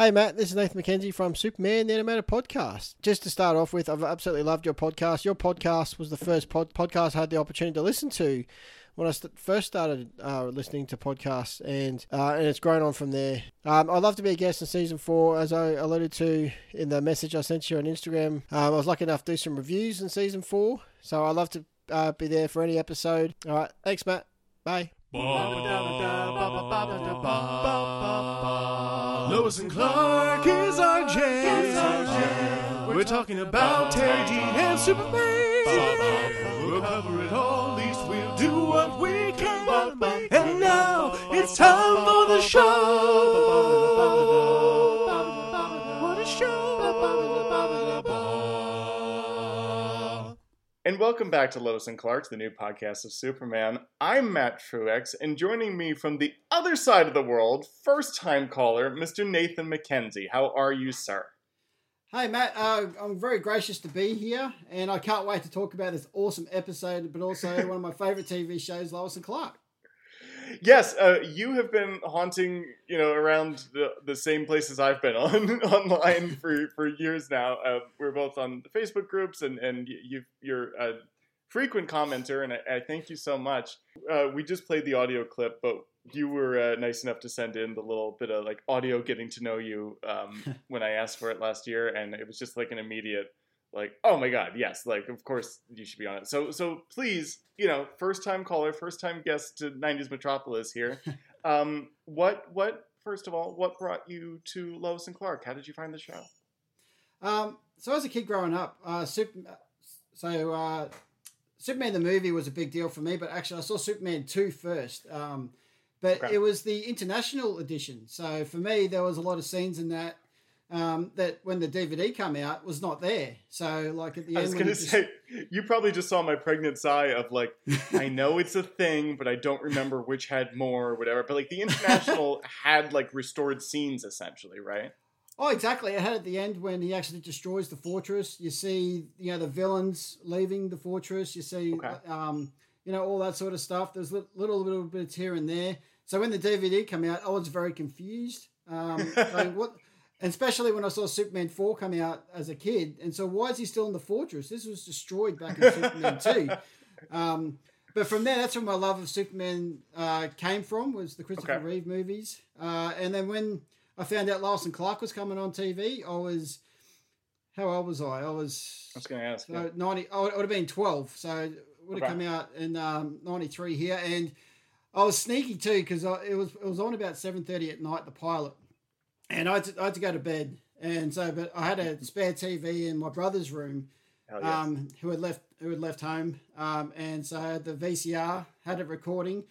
Hey Matt, this is Nathan McKenzie from Superman the Animated Podcast. Just to start off with, I've absolutely loved your podcast. Your podcast was the first pod- podcast I had the opportunity to listen to when I st- first started uh, listening to podcasts, and uh, and it's grown on from there. Um, I'd love to be a guest in season four, as I alluded to in the message I sent you on Instagram. Um, I was lucky enough to do some reviews in season four, so I'd love to uh, be there for any episode. All right, thanks, Matt. Bye. Lois and Clark is our jam. We're talking about Teri Dean and Superman. We'll cover it all, at least we'll do what we can. And now it's time for the show. And welcome back to Lois and Clark, the new podcast of Superman. I'm Matt Truex, and joining me from the other side of the world, first time caller, Mr. Nathan McKenzie. How are you, sir? Hey Matt, uh, I'm very gracious to be here, and I can't wait to talk about this awesome episode, but also one of my favorite TV shows, Lois and Clark. Yes, uh, you have been haunting, you know, around the, the same places I've been on online for, for years now. Uh, we're both on the Facebook groups, and and you you're a frequent commenter, and I, I thank you so much. Uh, we just played the audio clip, but you were uh, nice enough to send in the little bit of like audio getting to know you um, when I asked for it last year, and it was just like an immediate like oh my god yes like of course you should be on it so so please you know first time caller first time guest to 90s metropolis here um what what first of all what brought you to lois and clark how did you find the show Um, so as a kid growing up, uh, Super, so uh, Superman the movie was a big deal for me, but actually I saw Superman 2 first. Um, but Okay. it was the international edition. So for me, there was a lot of scenes in that um, that when the DVD came out was not there. So like at the i end, was gonna just- say you probably just saw my pregnant sigh of like i know it's a thing but i don't remember which had more or whatever but like the international had like restored scenes essentially right Oh, exactly. It had at the end when he actually destroys the fortress. You see, you know, the villains leaving the fortress. You see, Okay. um, you know, all that sort of stuff. There's li- little little bits here and there. So when the DVD came out, I was very confused. Um, like what, and especially when I saw Superman four come out as a kid, and so why is he still in the fortress? This was destroyed back in Superman two. Um, but from there, that's where my love of Superman uh, came from. Was the Christopher Okay. Reeve movies, uh, and then when I found out Lois and Clark was coming on TV, I was how old was I? I was i was gonna ask so you. ninety. I would have been twelve, so it would have Okay. come out in um, ninety three here, and I was sneaky too because it was it was on about seven thirty at night, the pilot, and I had, to, I had to go to bed, and so but I had a spare TV in my brother's room, yeah. um, who had left who had left home, um, and so I had the VCR had it recording,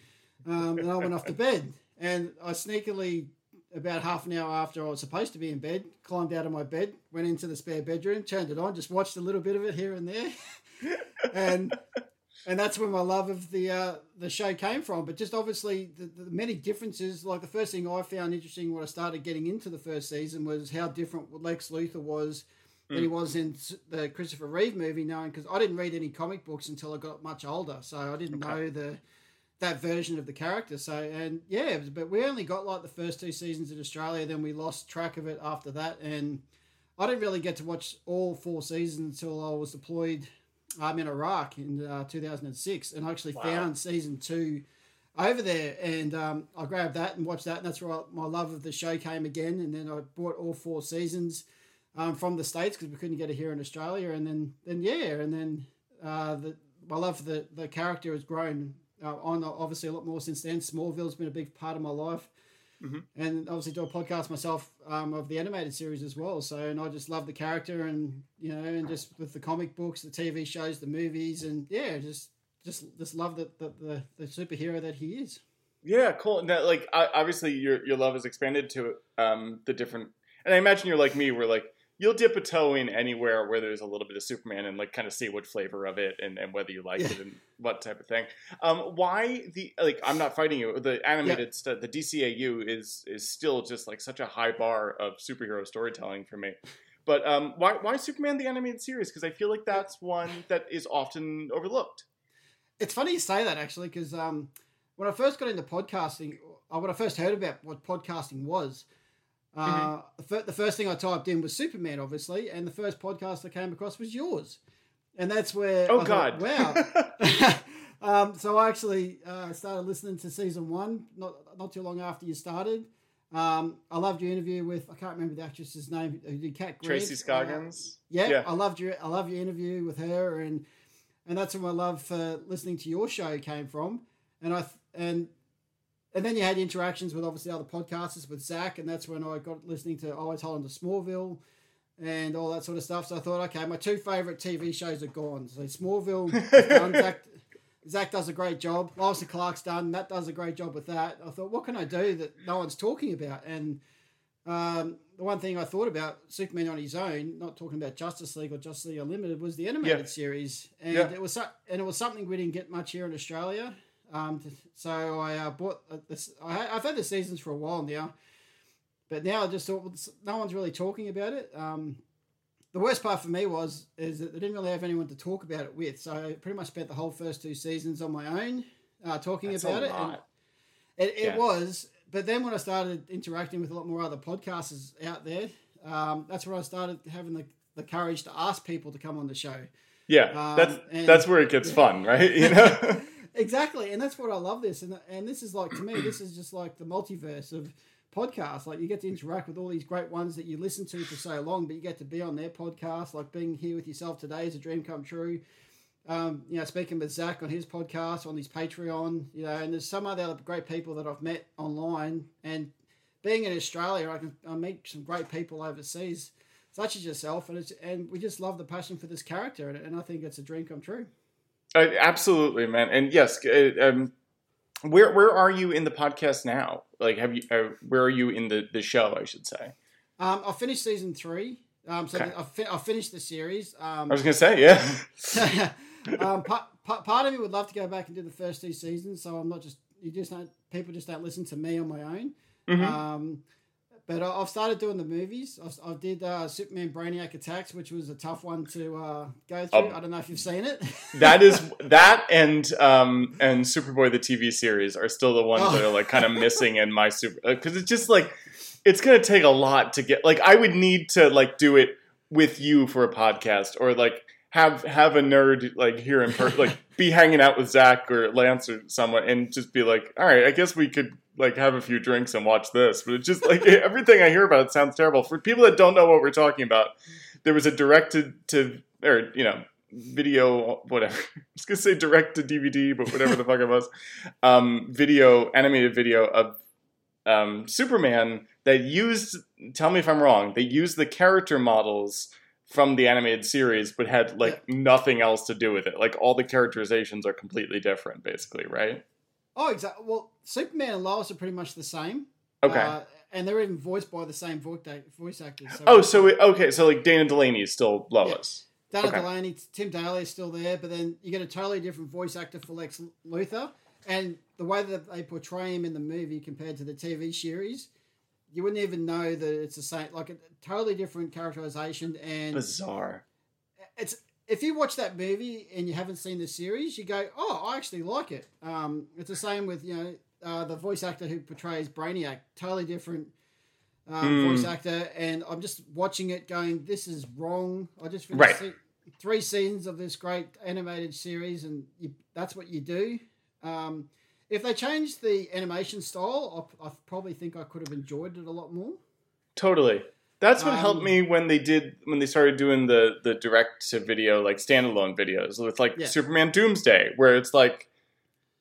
um, and I went off to bed, and I sneakily about half an hour after I was supposed to be in bed, climbed out of my bed, went into the spare bedroom, turned it on, just watched a little bit of it here and there, and and that's where my love of the uh, the show came from. But just obviously the, the many differences. Like the first thing I found interesting when I started getting into the first season was how different Lex Luthor was than he was in the Christopher Reeve movie. Knowing because I didn't read any comic books until I got much older, so I didn't Okay. know the that version of the character. So and yeah, but we only got like the first two seasons in Australia. Then we lost track of it after that, and I didn't really get to watch all four seasons until I was deployed um, in Iraq in uh, 2006, and I actually Wow. found season two over there, and um, I grabbed that and watched that, and that's where I, my love of the show came again. And then I bought all four seasons um, from the states because we couldn't get it here in Australia, and then then yeah, and then uh, the my love for the the character has grown uh, on obviously a lot more since then. Smallville's been a big part of my life. Mhm. And obviously do a podcast myself um, of the animated series as well. So and I just love the character and you know and just with the comic books, the TV shows, the movies, and yeah, just just just love the the, the, the superhero that he is. Yeah, cool. Now, like, obviously, your your love has expanded to um, the different, and I imagine you're like me, where like you'll dip a toe in anywhere where there's a little bit of Superman and like kind of see what flavor of it and, and whether you like Yeah. it and what type of thing. Um, why the like? I'm not fighting you. The animated stuff, the DCAU is is still just like such a high bar of superhero storytelling for me. But um, why why Superman the animated series? Because I feel like that's one that is often overlooked. It's funny you say that actually, because um, when I first got into podcasting, uh, when I first heard about what podcasting was, Uh, the, fir- the first thing I typed in was Superman, obviously, and the first podcast I came across was yours, and that's where Oh I thought, God! wow. um, so I actually uh, started listening to season one not not too long after you started. Um, I loved your interview with I can't remember the actress's name who did Cat. Tracy Uh, Scoggins. yeah, Yeah. I loved your I love your interview with her, and and that's where my love for listening to your show came from. And I and and then you had interactions with obviously other podcasters with Zach, and that's when I got listening to Always Hold On to Smallville and all that sort of stuff. So I thought, okay, my two favorite TV shows are gone. So Smallville, done. Zach, Zach does a great job. Lois and Clark's done. Matt does a great job with that. I thought, what can I do that no one's talking about? And um, the one thing I thought about Superman on his own, not talking about Justice League or Justice League Unlimited, was the animated Yeah. series, and Yeah. it was so- and it was something we didn't get much here in Australia. Um, so I uh, bought uh, this. I, ha- I've had the seasons for a while now, but now I just thought no one's really talking about it. Um, the worst part for me was is that they didn't really have anyone to talk about it with. So I pretty much spent the whole first two seasons on my own, uh, talking That's about it. And it, it Yeah. was, but then when I started interacting with a lot more other podcasters out there, um, that's where I started having the, the courage to ask people to come on the show. Yeah, Um, that's and- that's where it gets fun, right? You know. exactly, and that's what I love this, and and this is like to me, this is just like the multiverse of podcasts. Like you get to interact with all these great ones that you listen to for so long, but you get to be on their podcast. Like being here with yourself today is a dream come true. Um, you know, speaking with Zach on his podcast, on his Patreon, you know, and there's some other great people that I've met online. And being in Australia, I can I meet some great people overseas, such as yourself, and it's and we just love the passion for this character, and, and I think it's a dream come true. Uh, absolutely, man. And yes, uh, um, where where are you in the podcast now? Like, have you? Uh, where are you in the the show? I should say. Um, I finished season three. Um, so Okay. I, fi- I finished the series. Um, I was gonna say, yeah. um, part, part, part of me would love to go back and do the first two seasons. So I'm not just you just don't people just don't listen to me on my own. Mhm. Um, but I, I've started doing the movies. I, I did uh, Superman Brainiac Attacks, which was a tough one to uh, go through. Oh. I don't know if you've seen it. that is that and um and Superboy the TV series are still the ones Oh. that are like kind of missing in my super because it's just like it's gonna take a lot to get like I would need to like do it with you for a podcast or like have have a nerd like here in person like be hanging out with Zach or Lance or someone and just be like all right I guess we could like have a few drinks and watch this. But it's just like everything I hear about it sounds terrible. For people that don't know what we're talking about there was a directed to or you know video whatever. I was gonna say direct to DVD but whatever the fuck it was. Um, video animated video of um, Superman that used tell me if I'm wrong they used the character models from the animated series but had like nothing else to do with it. Like all the characterizations are completely different basically right oh, exactly. Well, Superman and Lois are pretty much the same. okay Uh, and they're even voiced by the same voice, actors. So oh so it, okay so like Dana Delany is still Lois Dana Okay. Delany, Tim Daly is still there, but then you get a totally different voice actor for Lex Luthor, and the way that they portray him in the movie compared to the TV series, you wouldn't even know that it's the same. Like a totally different characterization, and bizarre it's if you watch that movie and you haven't seen the series, you go, "Oh, I actually like it." Um, it's the same with you know uh, the voice actor who portrays Brainiac, totally different um, Hmm. voice actor, and I'm just watching it, going, "This is wrong." I just finished Right. se- three seasons of this great animated series, and you, that's what you do. Um, if they changed the animation style, I, I probably think I could have enjoyed it a lot more. Totally. That's what Um, helped me when they did when they started doing the the direct to video like standalone videos with like Yeah. Superman Doomsday, where it's like,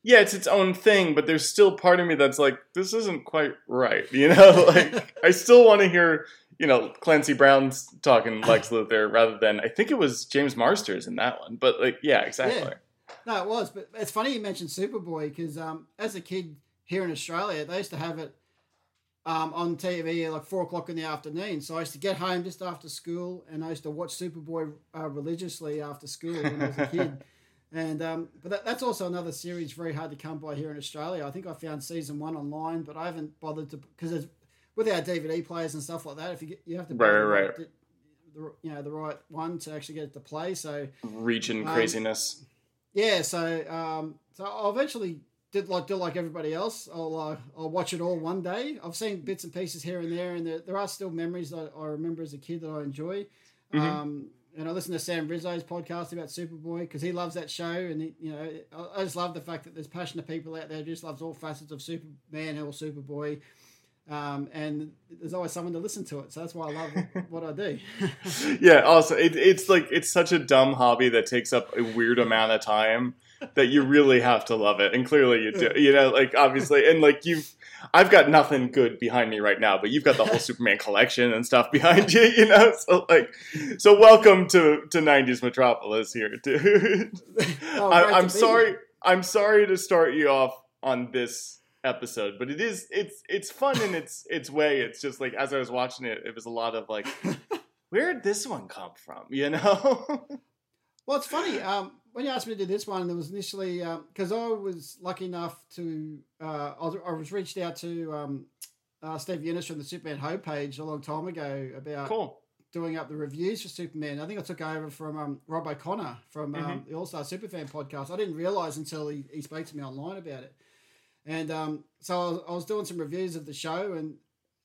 yeah, it's its own thing, but there's still part of me that's like, this isn't quite right, you know? like, I still want to hear, you know, Clancy Brown's talking Lex Luthor rather than I think it was James Marsters in that one, but like, yeah, exactly. No, it was, but it's funny you mentioned Superboy because um, as a kid here in Australia, they used to have it um, on TV at like four o'clock in the afternoon. So I used to get home just after school, and I used to watch Superboy uh, religiously after school when I was a kid. And um, but that, that's also another series very hard to come by here in Australia. I think I found season one online, but I haven't bothered to because with our DVD players and stuff like that, if you get, you have to Right, the right, the, the, you know the right one to actually get it to play. So Region Um, craziness. yeah, so um, so I'll eventually did like do like everybody else. I'll uh, I'll watch it all one day. I've seen bits and pieces here and there, and there, there are still memories that I remember as a kid that I enjoy. Mhm. Um, and I listen to Sam Rizzo's podcast about Superboy because he loves that show, and he, you know I, I just love the fact that there's passionate people out there who just loves all facets of Superman or Superboy. Um, and there's always someone to listen to it, so that's why I love what I do. yeah also it, it's like it's such a dumb hobby that takes up a weird amount of time that you really have to love it and clearly you do you know like obviously and like you've i've got nothing good behind me right now but you've got the whole superman collection and stuff behind you you know so like so welcome to to 90s metropolis here dude Oh, I, I'm sorry i'm sorry to start you off on this episode but it is it's it's fun in its its way it's just like as i was watching it it was a lot of like where did this one come from? You know? Well, it's funny. Um, when you asked me to do this one, there was initially because I was lucky enough to uh, I, was, I was reached out to um, uh, Steve Younis from the Superman homepage a long time ago about cool. doing up the reviews for Superman. I think I took over from um, Rob O'Connor from um, Mhm. the All Star Superfan podcast. I didn't realize until he, he spoke to me online about it. And um, so I was, I was doing some reviews of the show, and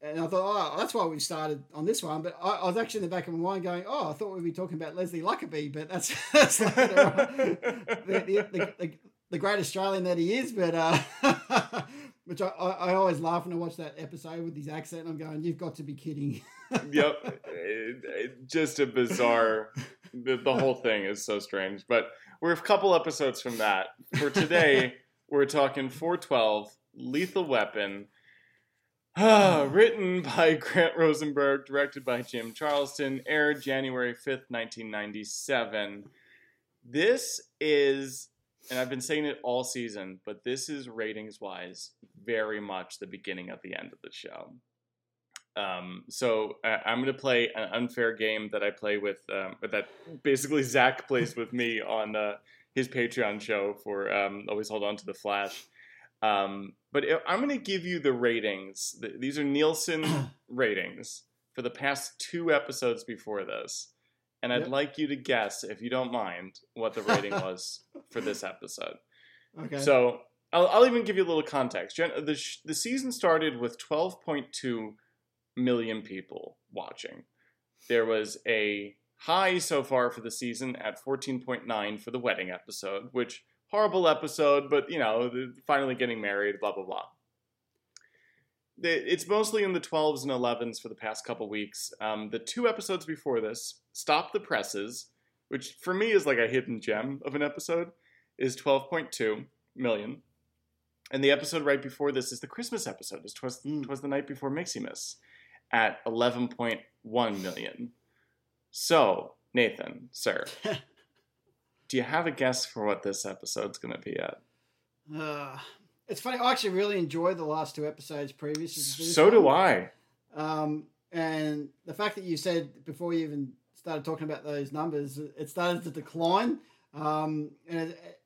and I thought, oh, that's why we started on this one. But I, I was actually in the back of my mind going, oh, I thought we'd be talking about Leslie Luckabee, but that's, that's on. the, the, the, the, the great Australian that he is. But uh, which I, I, I always laugh when I watch that episode with his accent. I'm going, you've got to be kidding. yep. It- it- just a bizarre. The, the whole thing is so strange. But we're a couple episodes from that. For today, we're talking 412 Lethal Weapon. Written by Grant Rosenberg, directed by Jim Charleston, aired January 5th, 1997. This is, and I've been saying it all season, but this is ratings wise very much the beginning of the end of the show. Um, so I'm going to play an unfair game that I play with, um, that basically Zach plays with me on uh, his Patreon show for um, Always Hold On to the Flash. Um, but I'm going to give you the ratings. Th- These are Nielsen ratings for the past two episodes before this. And I'd Yep. like you to guess, if you don't mind, what the rating was for this episode. Okay. So I'll, I'll even give you a little context. The, sh- the season started with 12.2 million people watching. There was a high so far for the season at 14.9 for the wedding episode, which horrible episode, but you know, finally getting married, blah blah blah. It's mostly in the 12s and 11s for the past couple weeks. Um, the two episodes before this, Stop the Presses, which for me is like a hidden gem of an episode, is 12.2 million. And the episode right before this is the Christmas episode. It's twas, Mm. twas the night before Mxymas at 11.1 million. So, Nathan, sir, do you have a guess for what this episode's going to be at? Uh, it's funny. I actually really enjoyed the last two episodes previous. So do. I. Um, and the fact that you said before you even started talking about those numbers, it started to decline. Um, and it,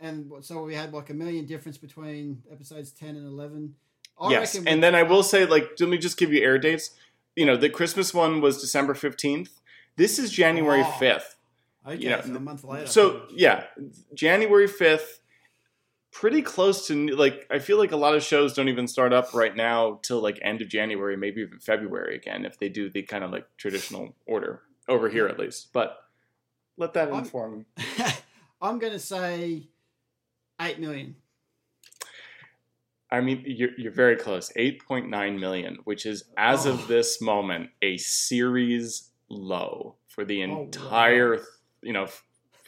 and so we had like a million difference between episodes ten and eleven. I yes, and we- then I will say, like, let me just give you air dates. You know, the Christmas one was December 15th. This is January Oh. 5th. okay, you know, so a month later. So yeah, January fifth, pretty close to like I feel like a lot of shows don't even start up right now till like end of January, maybe even February again if they do the kind of like traditional order over here at least. But let that I'm- inform. I'm going to say eight million. I mean, you're you're very close. Eight point nine million, which is as Oh. of this moment a series low for the Oh, wow. You know,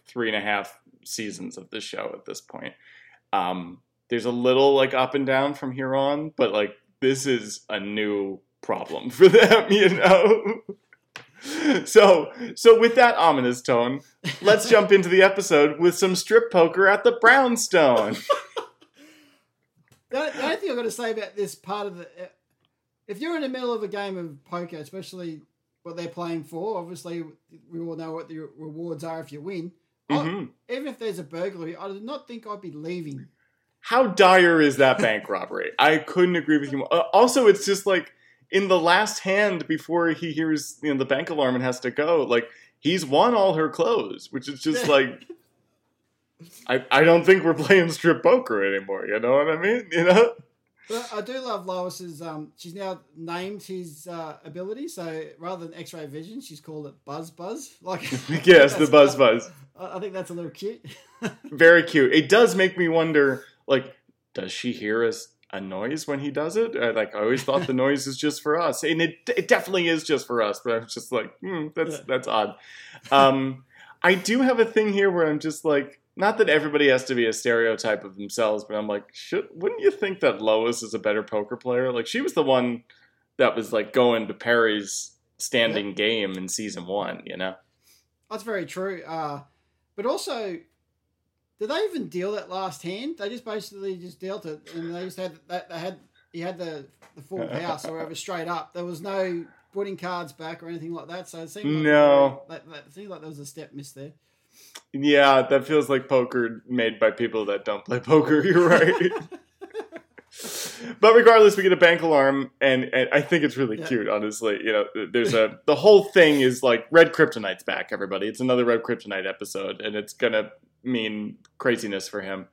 three and a half seasons of the show at this point. Um, there's a little like up and down from here on, but like this is a new problem for them, you know. So, so with that ominous tone, let's jump into the episode with some strip poker at the Brownstone. The only thing I've got to say about this part of the, if you're in the middle of a game of poker, especially what they're playing for, obviously we all know what the rewards are if you win. Mhm. even if there's a burglary, I do not think I'd be leaving. How dire is that bank robbery? I couldn't agree with you more. Uh, also, it's just like in the last hand before he hears you know the bank alarm and has to go. Like he's won all her clothes, which is just like I, I don't think we're playing strip poker anymore. You know what I mean? You know? But I do love Lois's. Um, she's now named his uh, ability, so rather than X-ray vision, she's called it Buzz Buzz. Like yes, the buzz buzz. I I think that's a little cute. Very cute. It does make me wonder, like, does she hear us a noise when he does it? Uh, like, I always thought the noise is just for us, and it it definitely is just for us. But I'm just like, hmm, that's that's odd. Um, I do have a thing here where I'm just like, not that everybody has to be a stereotype of themselves, but I'm like, should wouldn't you think that Lois is a better poker player? Like, she was the one that was like going to Perry's standing game in season one. You know? That's very true. Uh, but also, did they even deal that last hand? They just basically just dealt it, and they just had that. They had he had the the full house or whatever straight up. There was no putting cards back or anything like that. So it seemed like No. that, that seemed like there was a step missed there. Yeah, that feels like poker made by people that don't play poker. You're right. but regardless, we get a bank alarm, and, and I think it's really Yeah. cute. Honestly, you know, there's a the whole thing is like red kryptonite's back. Everybody, it's another red kryptonite episode, and it's gonna mean craziness for him.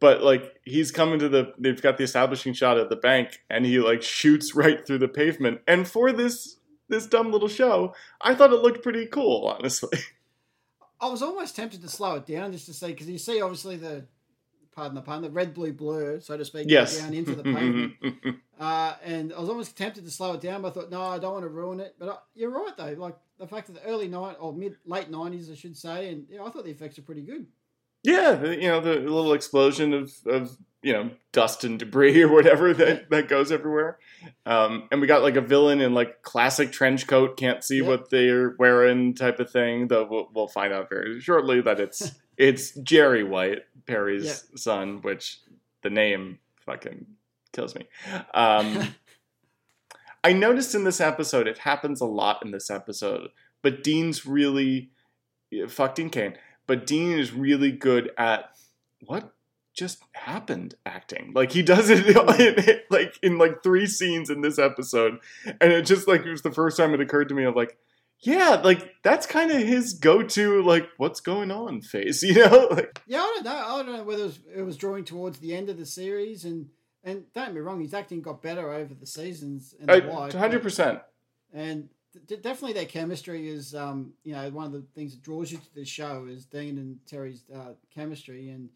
But like he's coming to the, they've got the establishing shot of the bank, and he like shoots right through the pavement. And for this this dumb little show, I thought it looked pretty cool. Honestly, I was almost tempted to slow it down just to see because you see obviously the pardon the pun the red blue blur so to speak yes. down into the pavement. Uh, and I was almost tempted to slow it down, but I thought, no, I don't want to ruin it. But I, you're right though, like the fact that the early night or mid late nineties, I should say, and yeah, I thought the effects were pretty good. Yeah, you know the little explosion of, of you know dust and debris or whatever that, that goes everywhere, um, and we got like a villain in like classic trench coat, can't see Yeah. what they're wearing type of thing. Though we'll, we'll find out very shortly that it's it's Jerry White, Perry's Yeah. son, which the name fucking kills me. Um, I noticed in this episode, it happens a lot in this episode, but Dean's really fuck Dean Cain, but Dean is really good at what just happened acting. Like he does it in, like in like three scenes in this episode, and it just like it was the first time it occurred to me of like. Yeah, like that's kind of his go-to, like what's going on face, you know? Like, Yeah, I don't know. I don't know whether it was, it was drawing towards the end of the series, and and don't get me wrong, his acting got better over the seasons and the hundred percent. and d- definitely their chemistry is um you know one of the things that draws you to the show is Dean and Teri's uh, chemistry and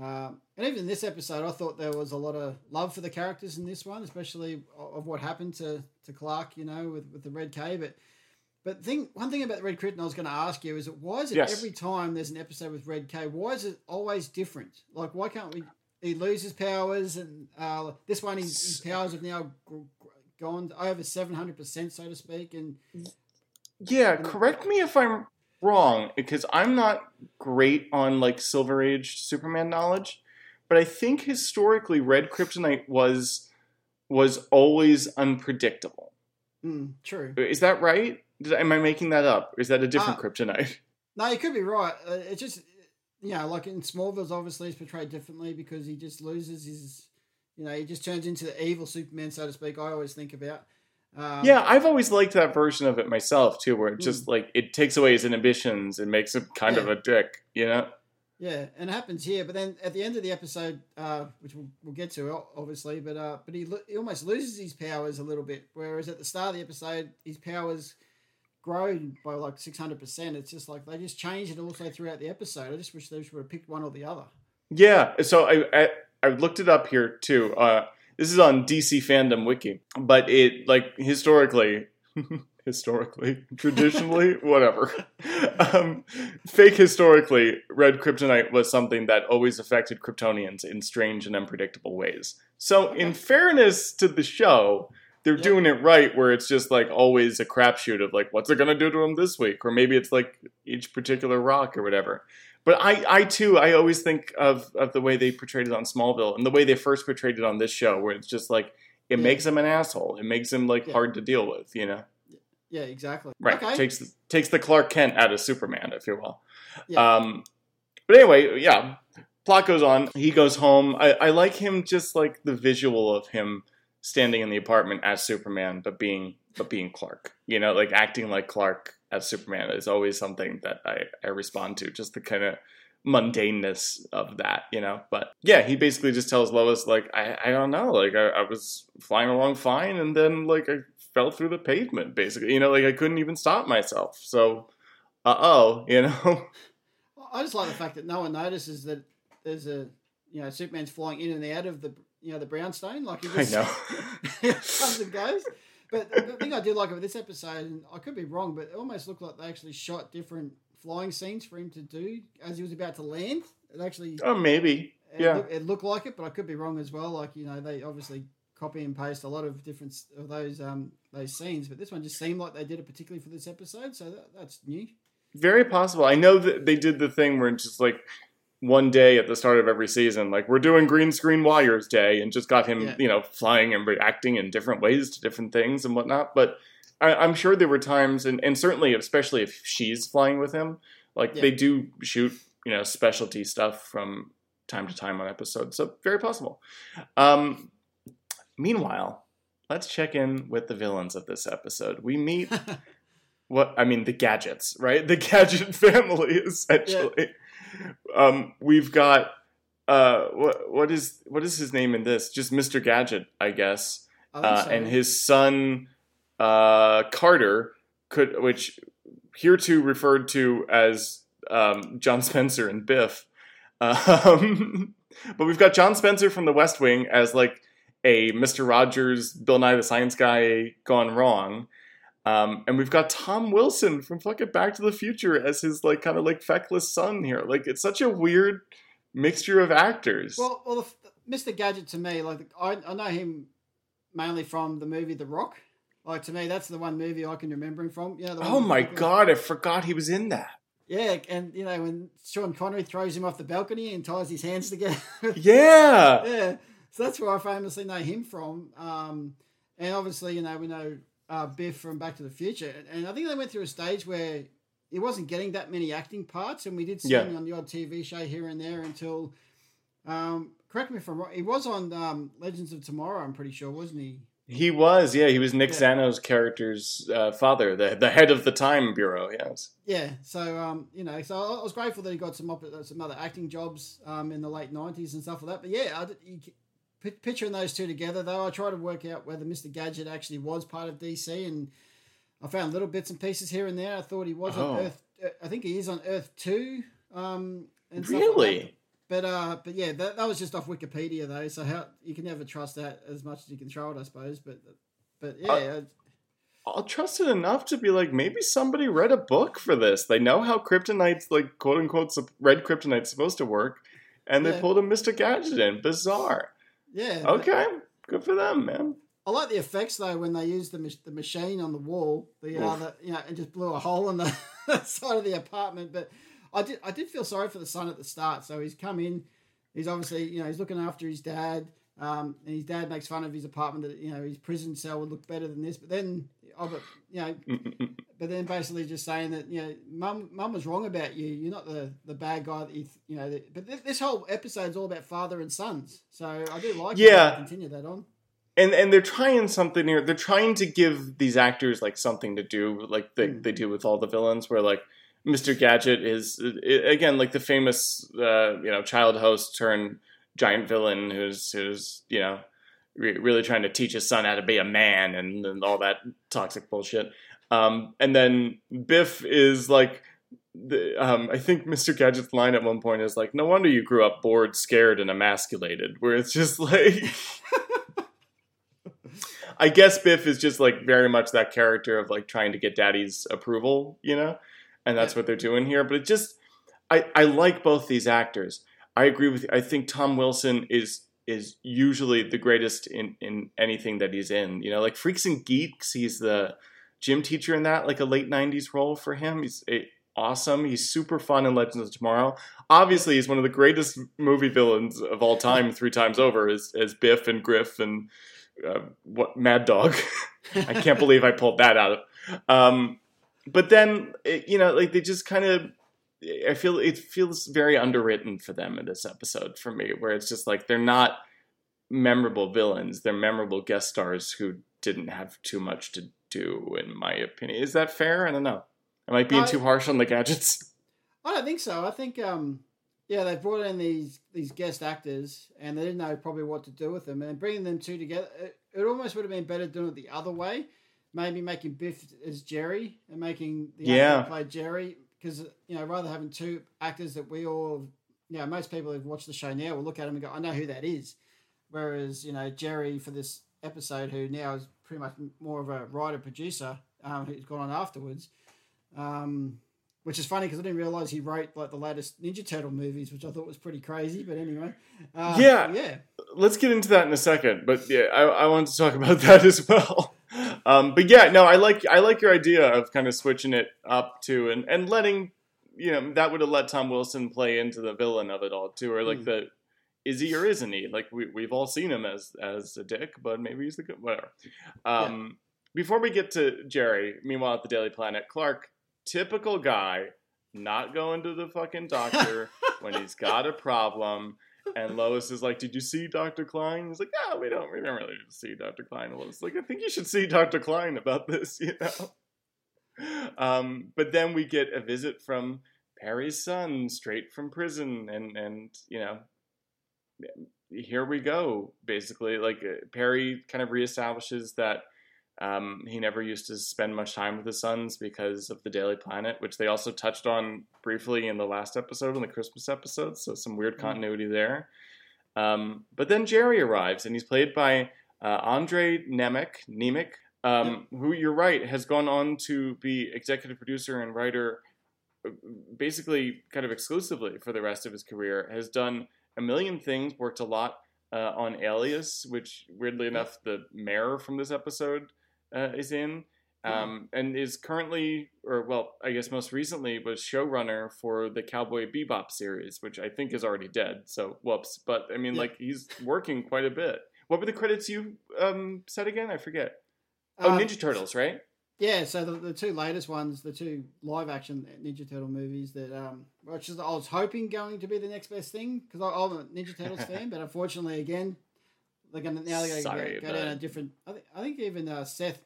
um, and even in this episode I thought there was a lot of love for the characters in this one especially of what happened to to Clark you know with, with the Red K but but thing one thing about the Red Krypton I was going to ask you is that why is it Yes. every time there's an episode with Red K why is it always different like why can't we he loses powers and uh, this one his, his powers have now gone over 700% so to speak and Yeah, correct me if I'm wrong, because I'm not great on like Silver Age Superman knowledge, but I think historically Red Kryptonite was was always unpredictable. Mm, true. Is that right? Did, am I making that up? Is that a different Uh, kryptonite? No, you could be right. Uh, it's just, you know, like in Smallville's obviously he's portrayed differently because he just loses his, you know, he just turns into the evil Superman, so to speak. I always think about. Um, yeah, I've always liked that version of it myself too, where it Mm. just like it takes away his inhibitions and makes him kind of a dick, you know? Yeah, and it happens here. But then at the end of the episode, uh, which we'll, we'll get to obviously, but uh, but he, lo- he almost loses his powers a little bit. Whereas at the start of the episode, his powers grow by like six hundred percent. It's just like they just changed it also throughout the episode. I just wish they would have picked one or the other. Yeah, so I, I I looked it up here too. Uh, this is on DC Fandom Wiki, but it like historically, historically, traditionally, whatever. Um, fake historically, red kryptonite was something that always affected Kryptonians in strange and unpredictable ways. So, in fairness to the show, they're Yep. doing it right, where it's just like always a crapshoot of like, what's it gonna do to him this week, or maybe it's like each particular rock or whatever. But I, I too, I always think of, of the way they portrayed it on Smallville and the way they first portrayed it on this show, where it's just like it Yeah. makes him an asshole. It makes him like Yeah. hard to deal with, you know? Yeah, exactly. Right. Okay. Takes takes the Clark Kent out of Superman, if you will. Yeah. Um, but anyway, yeah. Plot goes on. He goes home. I, I like him just like the visual of him standing in the apartment as Superman, but being but being Clark. You know, like acting like Clark as Superman is always something that I, I respond to. Just the kind of mundaneness of that, you know. But yeah, he basically just tells Lois like, I, I don't know, like I, I was flying along fine, and then like I fell through the pavement, basically, you know, like I couldn't even stop myself. So, uh oh, you know. I just like the fact that no one notices that there's a you know Superman's flying in and out of the you know the brownstone like he I know. comes and goes. But the thing I did like about this episode, and I could be wrong, but it almost looked like they actually shot different flying scenes for him to do as he was about to land. It actually oh, maybe. it, Yeah. look- it looked like it, but I could be wrong as well. Like you know, they obviously copy and paste a lot of different of those um those scenes, but this one just seemed like they did it particularly for this episode, so that, that's new. Very possible. I know that they did the thing where it's just like one day at the start of every season, like we're doing green screen wires day, and just got him, Yeah. you know, flying and reacting in different ways to different things and whatnot. But I, I'm sure there were times, and, and certainly, especially if she's flying with him, like Yeah. they do shoot, you know, specialty stuff from time to time on episodes. So very possible. Um, meanwhile, let's check in with the villains of this episode. We meet what I mean the gadgets, right? The gadget family essentially. Um, we've got uh, what what is what is his name in this? Just Mr. Gadget, I guess, think uh, and his son uh, Carter could, which hereto referred to as um, John Spencer and Biff. Um, but we've got John Spencer from The West Wing as like a Mr. Rogers, Bill Nye the Science Guy gone wrong. Um, and we've got Tom Wilson from fucking Back to the Future as his like kind of like feckless son here. Like it's such a weird mixture of actors. Well, well, Mr. Gadget to me, like I, I know him mainly from the movie The Rock. Like to me, that's the one movie I can remember him from. Yeah. oh my god, I forgot he was in that. Yeah, and you know when Sean Connery throws him off the balcony and ties his hands together. Yeah. yeah, so that's where I famously know him from. Um, and obviously, you know, we know uh, Biff from Back to the Future, and, and I think they went through a stage where he wasn't getting that many acting parts, and we did see Yeah. him on the odd TV show here and there until. Um, correct me if I'm wrong. He was on um, Legends of Tomorrow. I'm pretty sure, wasn't he? He was, yeah, he was Nick Yeah. Zano's character's uh, father, the the head of the Time Bureau. Yes. Yeah, so um, you know, so I was grateful that he got some up, some other acting jobs um, in the late nineties and stuff like that. But yeah, I, did- you, c- pi- picturing those two together, though, I tried to work out whether Mister Gadget actually was part of DC, and I found little bits and pieces here and there. I thought he was Oh. on Earth. uh, I think he is on Earth two. Um, and stuff like. Really? But uh, but yeah, that, that was just off Wikipedia though, so how you can never trust that as much as you can throw it, I suppose. But but yeah, Uh, I'll trust it enough to be like, maybe somebody read a book for this. They know how kryptonite's like quote unquote red kryptonite's supposed to work, and they Yeah. pulled a Mister Gadget in. Bizarre. Yeah. Okay, good for them, man. I like the effects though when they used the mach- the machine on the wall, the, uh, Oof. the you know, and just blew a hole in the side of the apartment. But I did I did feel sorry for the son at the start. So he's come in, he's obviously you know he's looking after his dad, um, and his dad makes fun of his apartment that you know his prison cell would look better than this. But then, oh, but you know, but then basically just saying that you know, mum mum was wrong about you. You're not the the bad guy that you th- you know. That, but this, this whole episode's all about father and sons. So I do like Yeah. continue that on. and and they're trying something here. They're trying to give these actors like something to do, like they, Mm. they do with all the villains. Where like Mr. Gadget is again like the famous uh, you know child host turned giant villain who's who's you know re- really trying to teach his son how to be a man and, and all that toxic bullshit. Um, and then Biff is like. The, um, I think Mr. Gadget's line at one point is like, "No wonder you grew up bored, scared, and emasculated." Where it's just like, I guess Biff is just like very much that character of like trying to get daddy's approval, you know? And that's what they're doing here. But it just I, I like both these actors. I agree with you. I think Tom Wilson is is usually the greatest in, in anything that he's in. You know, like Freaks and Geeks, he's the gym teacher in that, like a late nineties role for him. He's eh, awesome. He's super fun in Legends of Tomorrow. Obviously, he's one of the greatest movie villains of all time, three times over, as, as Biff and Griff and uh, what Mad Dog. I can't believe I pulled that out. Um, but then, it, you know, like they just kind of. I feel it feels very underwritten for them in this episode for me, where it's just like they're not memorable villains; they're memorable guest stars who didn't have too much to do, in my opinion. Is that fair? I don't know. Am I being I- too harsh on the gadgets? I don't think so. I think um, yeah, they brought in these these guest actors, and they didn't know probably what to do with them, and bringing them two together, it, it almost would have been better doing it the other way. Maybe making Biff as Jerry and making the Yeah. played Jerry, because you know rather having two actors that we all, you know, most people who've watched the show now will look at them and go, I know who that is. Whereas you know Jerry for this episode, who now is pretty much more of a writer producer, um, who's gone on afterwards. Um, which is funny because I didn't realize he wrote like the latest Ninja Turtle movies, which I thought was pretty crazy. But anyway, uh, Yeah. yeah, let's get into that in a second. But yeah, I, I want to talk about that as well. Um, but yeah, no, I like I like your idea of kind of switching it up to and and letting you know that would have let Tom Wilson play into the villain of it all too, or like Mm. the is he or isn't he? Like we we've all seen him as as a dick, but maybe he's the good whatever. Um, Before we get to Jerry, meanwhile at the Daily Planet, Clark, typical guy, not going to the fucking doctor when he's got a problem. And Lois is like, "Did you see Dr. Klein?" He's like, "No, we don't. We don't really see Dr. Klein." And Lois is like, "I think you should see Dr. Klein about this," you know. Um, but then we get a visit from Perry's son, straight from prison, and and you know, here we go. Basically, like uh, Perry kind of reestablishes that um, he never used to spend much time with his sons because of the Daily Planet, which they also touched on briefly in the last episode, in the Christmas episode. So some weird continuity there. Um, but then Jerry arrives, and he's played by uh, Andre Nemec, Nemec, um, who you're right has gone on to be executive producer and writer, uh, basically kind of exclusively for the rest of his career. Has done a million things, worked a lot uh, on Alias, which weirdly enough the mayor from this episode uh, is in, um, and is currently, or well, I guess most recently was showrunner for the Cowboy Bebop series, which I think is already dead. So whoops. But I mean, Yeah. like he's working quite a bit. What were the credits you um, said again? I forget. Oh, Um, Ninja Turtles, right? yeah. So the, the two latest ones, the two live action Ninja Turtle movies that, um, which is I was hoping going to be the next best thing because I'm a Ninja Turtles fan, but unfortunately, again, they're gonna now they're gonna Sorry, go, go down a different. I think I think even uh, Seth.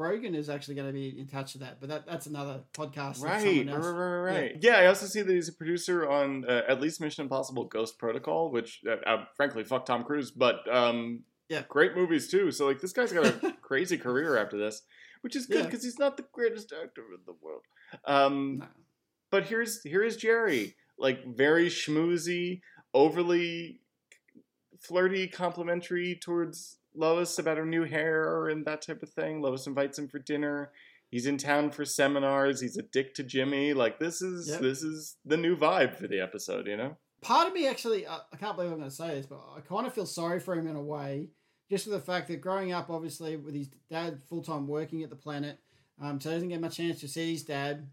Rogen is actually going to be in touch with that, but that, that's another podcast. Right, someone right, right, right, right. Yeah. I also see that he's a producer on uh, at least Mission Impossible: Ghost Protocol, which, uh, uh, frankly, fuck Tom Cruise, but um, Yeah. great movies too. So like, this guy's got a crazy career after this, which is good Yeah. because he's not the greatest actor in the world. Um, No. but here's here is Jerry, like very schmoozy, overly flirty, complimentary towards Lois about her new hair and that type of thing. Lois invites him for dinner. He's in town for seminars. He's a dick to Jimmy. Like this is Yep. this is the new vibe for the episode, you know? part of me actually, I, I can't believe I'm going to say this, but I kind of feel sorry for him in a way, just for the fact that growing up, obviously, with his dad full time working at the planet, um, so he doesn't get much chance to see his dad.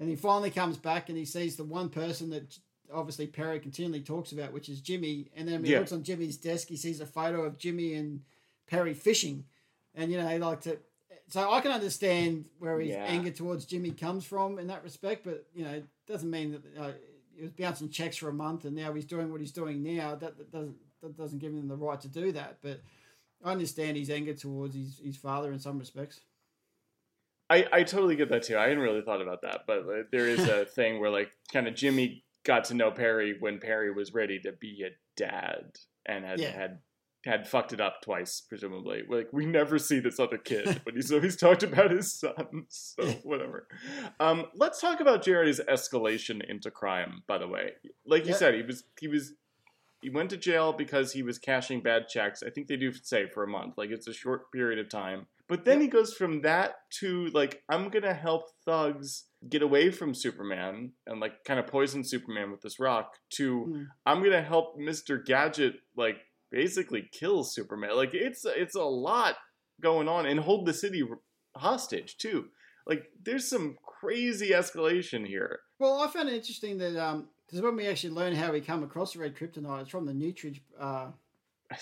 And he finally comes back and he sees the one person that obviously Perry continually talks about, which is Jimmy. And then when he Yeah. looks on Jimmy's desk, he sees a photo of Jimmy and Perry fishing. And, you know, he like to. So I can understand where his Yeah. anger towards Jimmy comes from in that respect, but, you know, it doesn't mean that. Uh, he was bouncing checks for a month and now he's doing what he's doing now. That, that doesn't that doesn't give him the right to do that. But I understand his anger towards his, his father in some respects. I, I totally get that too. I hadn't really thought about that, but there is a thing where like kind of Jimmy got to know Perry when Perry was ready to be a dad and had Yeah. had had fucked it up twice, presumably. Like we never see this other kid, but he's always talked about his son. So whatever. Um, let's talk about Jerry's escalation into crime. By the way, like you said, he was he was he went to jail because he was cashing bad checks. I think they do say for a month, like it's a short period of time. But then he goes from that to like I'm gonna help thugs get away from Superman and like kind of poison Superman with this rock to Hmm. I'm gonna help Mr. Gadget like basically kill Superman. Like it's it's a lot going on and hold the city hostage too. Like there's some crazy escalation here. Well, I found it interesting that um, because when we actually learn how we come across the red kryptonite, it's from the Nutridge. Uh,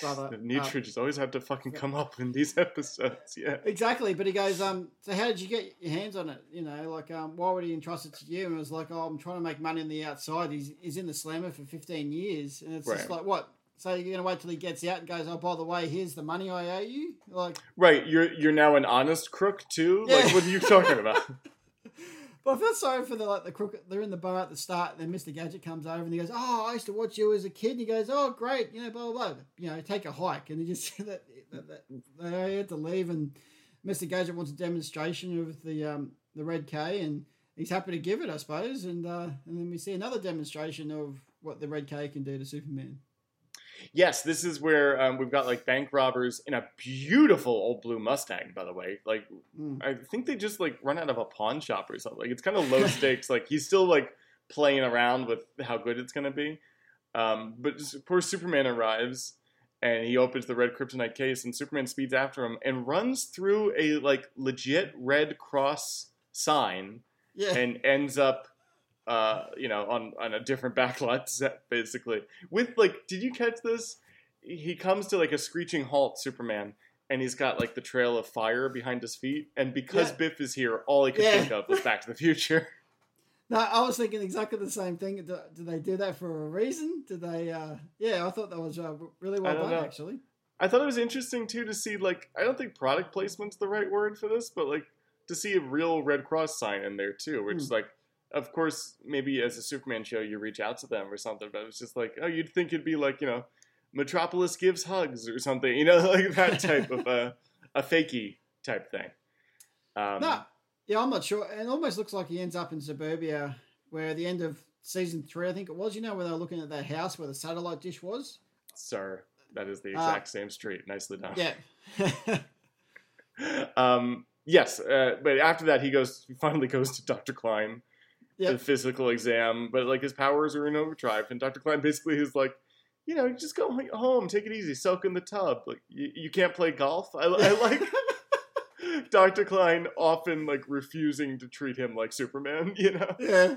Brother, the uh, always have to fucking come up in these episodes. Yeah. exactly, but he goes, um, so how did you get your hands on it? You know, like, um, why would he entrust it to you? And it was like, oh, I'm trying to make money on the outside. He's he's in the slammer for 15 years, and it's just like, what? So you're gonna wait till he gets out and goes, oh, by the way, here's the money I owe you. Like, Right, you're you're now an honest crook too. Yeah. Like what are you talking about? But I feel sorry for the like the crook. They're in the bar at the start, and then Mr. Gadget comes over and he goes, "Oh, I used to watch you as a kid." And he goes, "Oh, great, you know, blah blah blah. You know, take a hike." And he just that, that, that they had to leave, and Mr. Gadget wants a demonstration of the um the red K, and he's happy to give it, I suppose. And uh, and then we see another demonstration of what the red K can do to Superman. Yes, this is where um, we've got like bank robbers in a beautiful old blue Mustang. By the way, like Mm. I think they just like run out of a pawn shop or something. Like it's kind of low stakes. Like he's still like playing around with how good it's gonna be. Um, but just, poor Superman arrives and he opens the red kryptonite case, and Superman speeds after him and runs through a like legit Red Cross sign Yeah, and ends up uh you know on on a different backlot set basically with like did you catch this he comes to like a screeching halt superman and he's got like the trail of fire behind his feet and because Yeah. biff is here all he could Yeah. think of was back to the future No, I was thinking exactly the same thing. Do, do they do that for a reason? Did they? Uh, yeah, I thought that was uh, really well done, know. actually. i thought it was interesting too to see like i don't think product placement's the right word for this but like to see a real red cross sign in there too which is like of course maybe as a superman show you reach out to them or something but it's just like oh you'd think it'd be like you know metropolis gives hugs or something you know like that type of a, a fakey type thing um, No, yeah, I'm not sure. It almost looks like he ends up in suburbia, where at the end of season three, I think it was. You know, where they were looking at that house where the satellite dish was. sir that is the Uh, exact same street nicely done Yeah, um, yes uh, but after that he goes he finally goes to dr klein Yep. the physical exam but like his powers are in overdrive and dr klein basically is like you know just go home take it easy soak in the tub like you, you can't play golf i, I like dr klein often like refusing to treat him like superman you know yeah.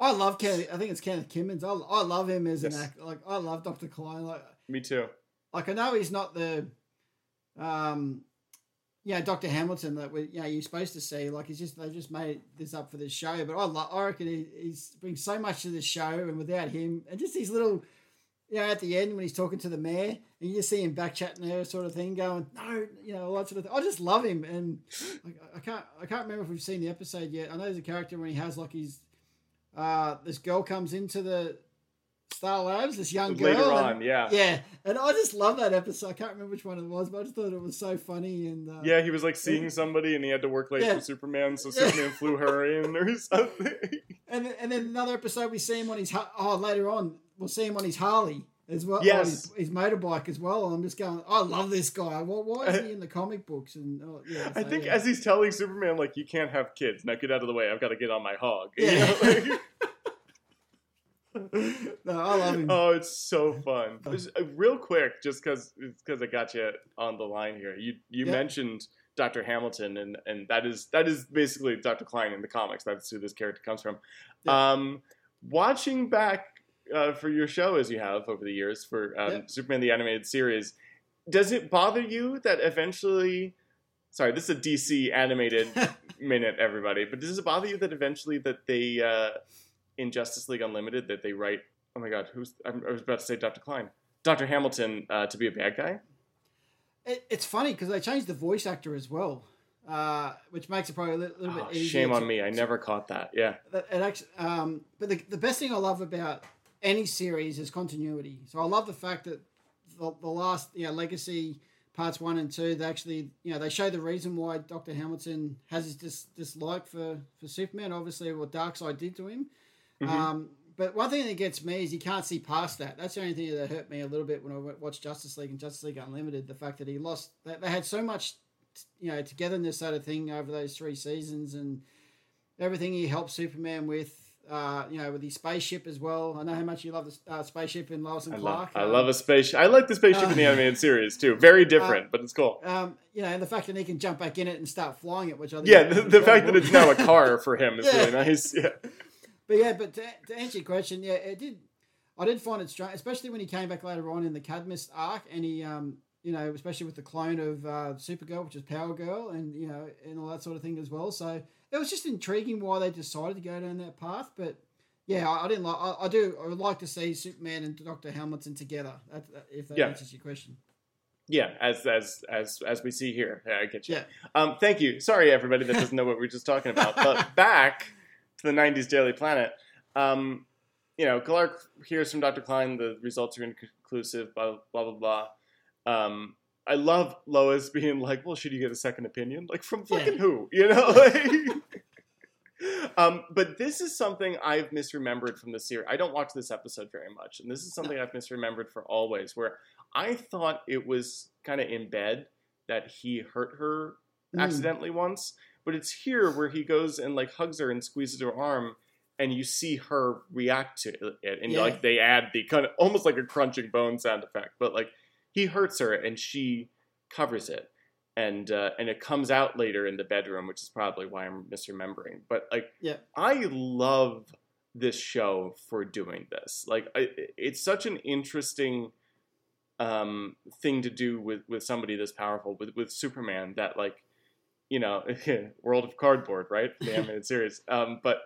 I love Kenneth. I think it's Kenneth Kimmins. I, I love him as Yes. an actor. Like I love Doctor Klein. Like me too like I know he's not the um yeah, Dr. Hamilton that we you know you're supposed to see. Like he's just they just made this up for this show. But I lo- I reckon he he's brings so much to the show and without him and just these little you know, at the end when he's talking to the mayor and you just see him back chatting her sort of thing, going, No, you know, all that sort of thing. I just love him and I can't I can't remember if we've seen the episode yet. I know there's a character when he has like his uh this girl comes into the Star Labs, this young girl. later and- yeah. yeah, and I just love that episode. I can't remember which one it was, but I just thought it was so funny and uh, Yeah, he was like seeing somebody and he had to work late Yeah. for Superman, so Yeah. Superman flew her in or something. And then, and then another episode we see him on his oh later on we'll see him on his Harley as well. Yes. on his, his motorbike as well. And I'm just going, I love this guy. Why, why is he in the comic books? And oh, yeah, I think yeah. as he's telling Superman, like, you can't have kids. Now get out of the way. I've got to get on my hog. You know, like- no, I love him. oh, it's so fun. Just, uh, real quick, just because because I got you on the line here. You you Yeah. mentioned Dr. Hamilton, and and that is that is basically Dr. Klein in the comics. That's who this character comes from. Yeah. Um, watching back uh, for your show as you have over the years for um, Yeah. Superman the animated series, does it bother you that eventually? Sorry, this is a DC animated minute, everybody. But does it bother you that eventually that they uh, in Justice League Unlimited that they write? Oh my God, who's? I'm, was about to say Dr. Klein, Dr. Hamilton uh, to be a bad guy. It, it's funny because they changed the voice actor as well, uh, which makes it probably a little, little Oh, bit easier. shame on to- me, I never caught that. Yeah, that- it actually, um, but the, the best thing I love about any series is continuity. So I love the fact that the, the last, you know, Legacy parts one and two, they actually, you know, they show the reason why Doctor Hamilton has his dis- dislike for for Superman. Obviously, what Darkseid did to him. Mhm. Um, but one thing that gets me is you can't see past that. That's the only thing that hurt me a little bit when I watched Justice League and Justice League Unlimited. The fact that he lost, they, they had so much, you know, togetherness sort of thing over those three seasons and everything he helped Superman with. Uh, you know, with his spaceship as well. I know how much you love the uh, spaceship in Lois and I love, Clark. I Um, love a spaceship. I like the spaceship in the uh, animated series too. Very different, but it's cool. Um, you know, and the fact that he can jump back in it and start flying it, which I think Yeah, the, the fact that it's now a car for him is Yeah. really nice. Yeah, But yeah, but to, to answer your question, yeah, it did. I did find it strange, especially when he came back later on in the Cadmus arc, and he, um, you know, especially with the clone of uh, Supergirl, which is Power Girl, and you know, and all that sort of thing as well. So it was just intriguing why they decided to go down that path. But yeah, I, I didn't like. I, I do. I would like to see Superman and Doctor Hamilton together. That, that- if that Yeah. answers your question. yeah. As as as as we see here, yeah, I get you. Yeah. Um, thank you. Sorry, everybody that doesn't know what we're just talking about. But back the '90s Daily Planet. Um, you know, Clark hears from Dr. Klein the results are inconclusive. Blah blah blah blah. Um, I love Lois being like, "Well, should you get a second opinion? Like from fucking Yeah. who? You know?" Like, um, but this is something I've misremembered from the series. I don't watch this episode very much, and this is something I've misremembered for always. Where I thought it was kind of in bed that he hurt her Mm. accidentally once, but it's here where he goes and like hugs her and squeezes her arm, and you see her react to it, and Yeah. like they add the kind of almost like a crunching bone sound effect, but like he hurts her and she covers it, and uh, and it comes out later in the bedroom, which is probably why I'm misremembering. But like, Yeah. I love this show for doing this. Like, I, it's such an interesting um, thing to do with with somebody this powerful with with Superman that like you know World of Cardboard right the animated series um, but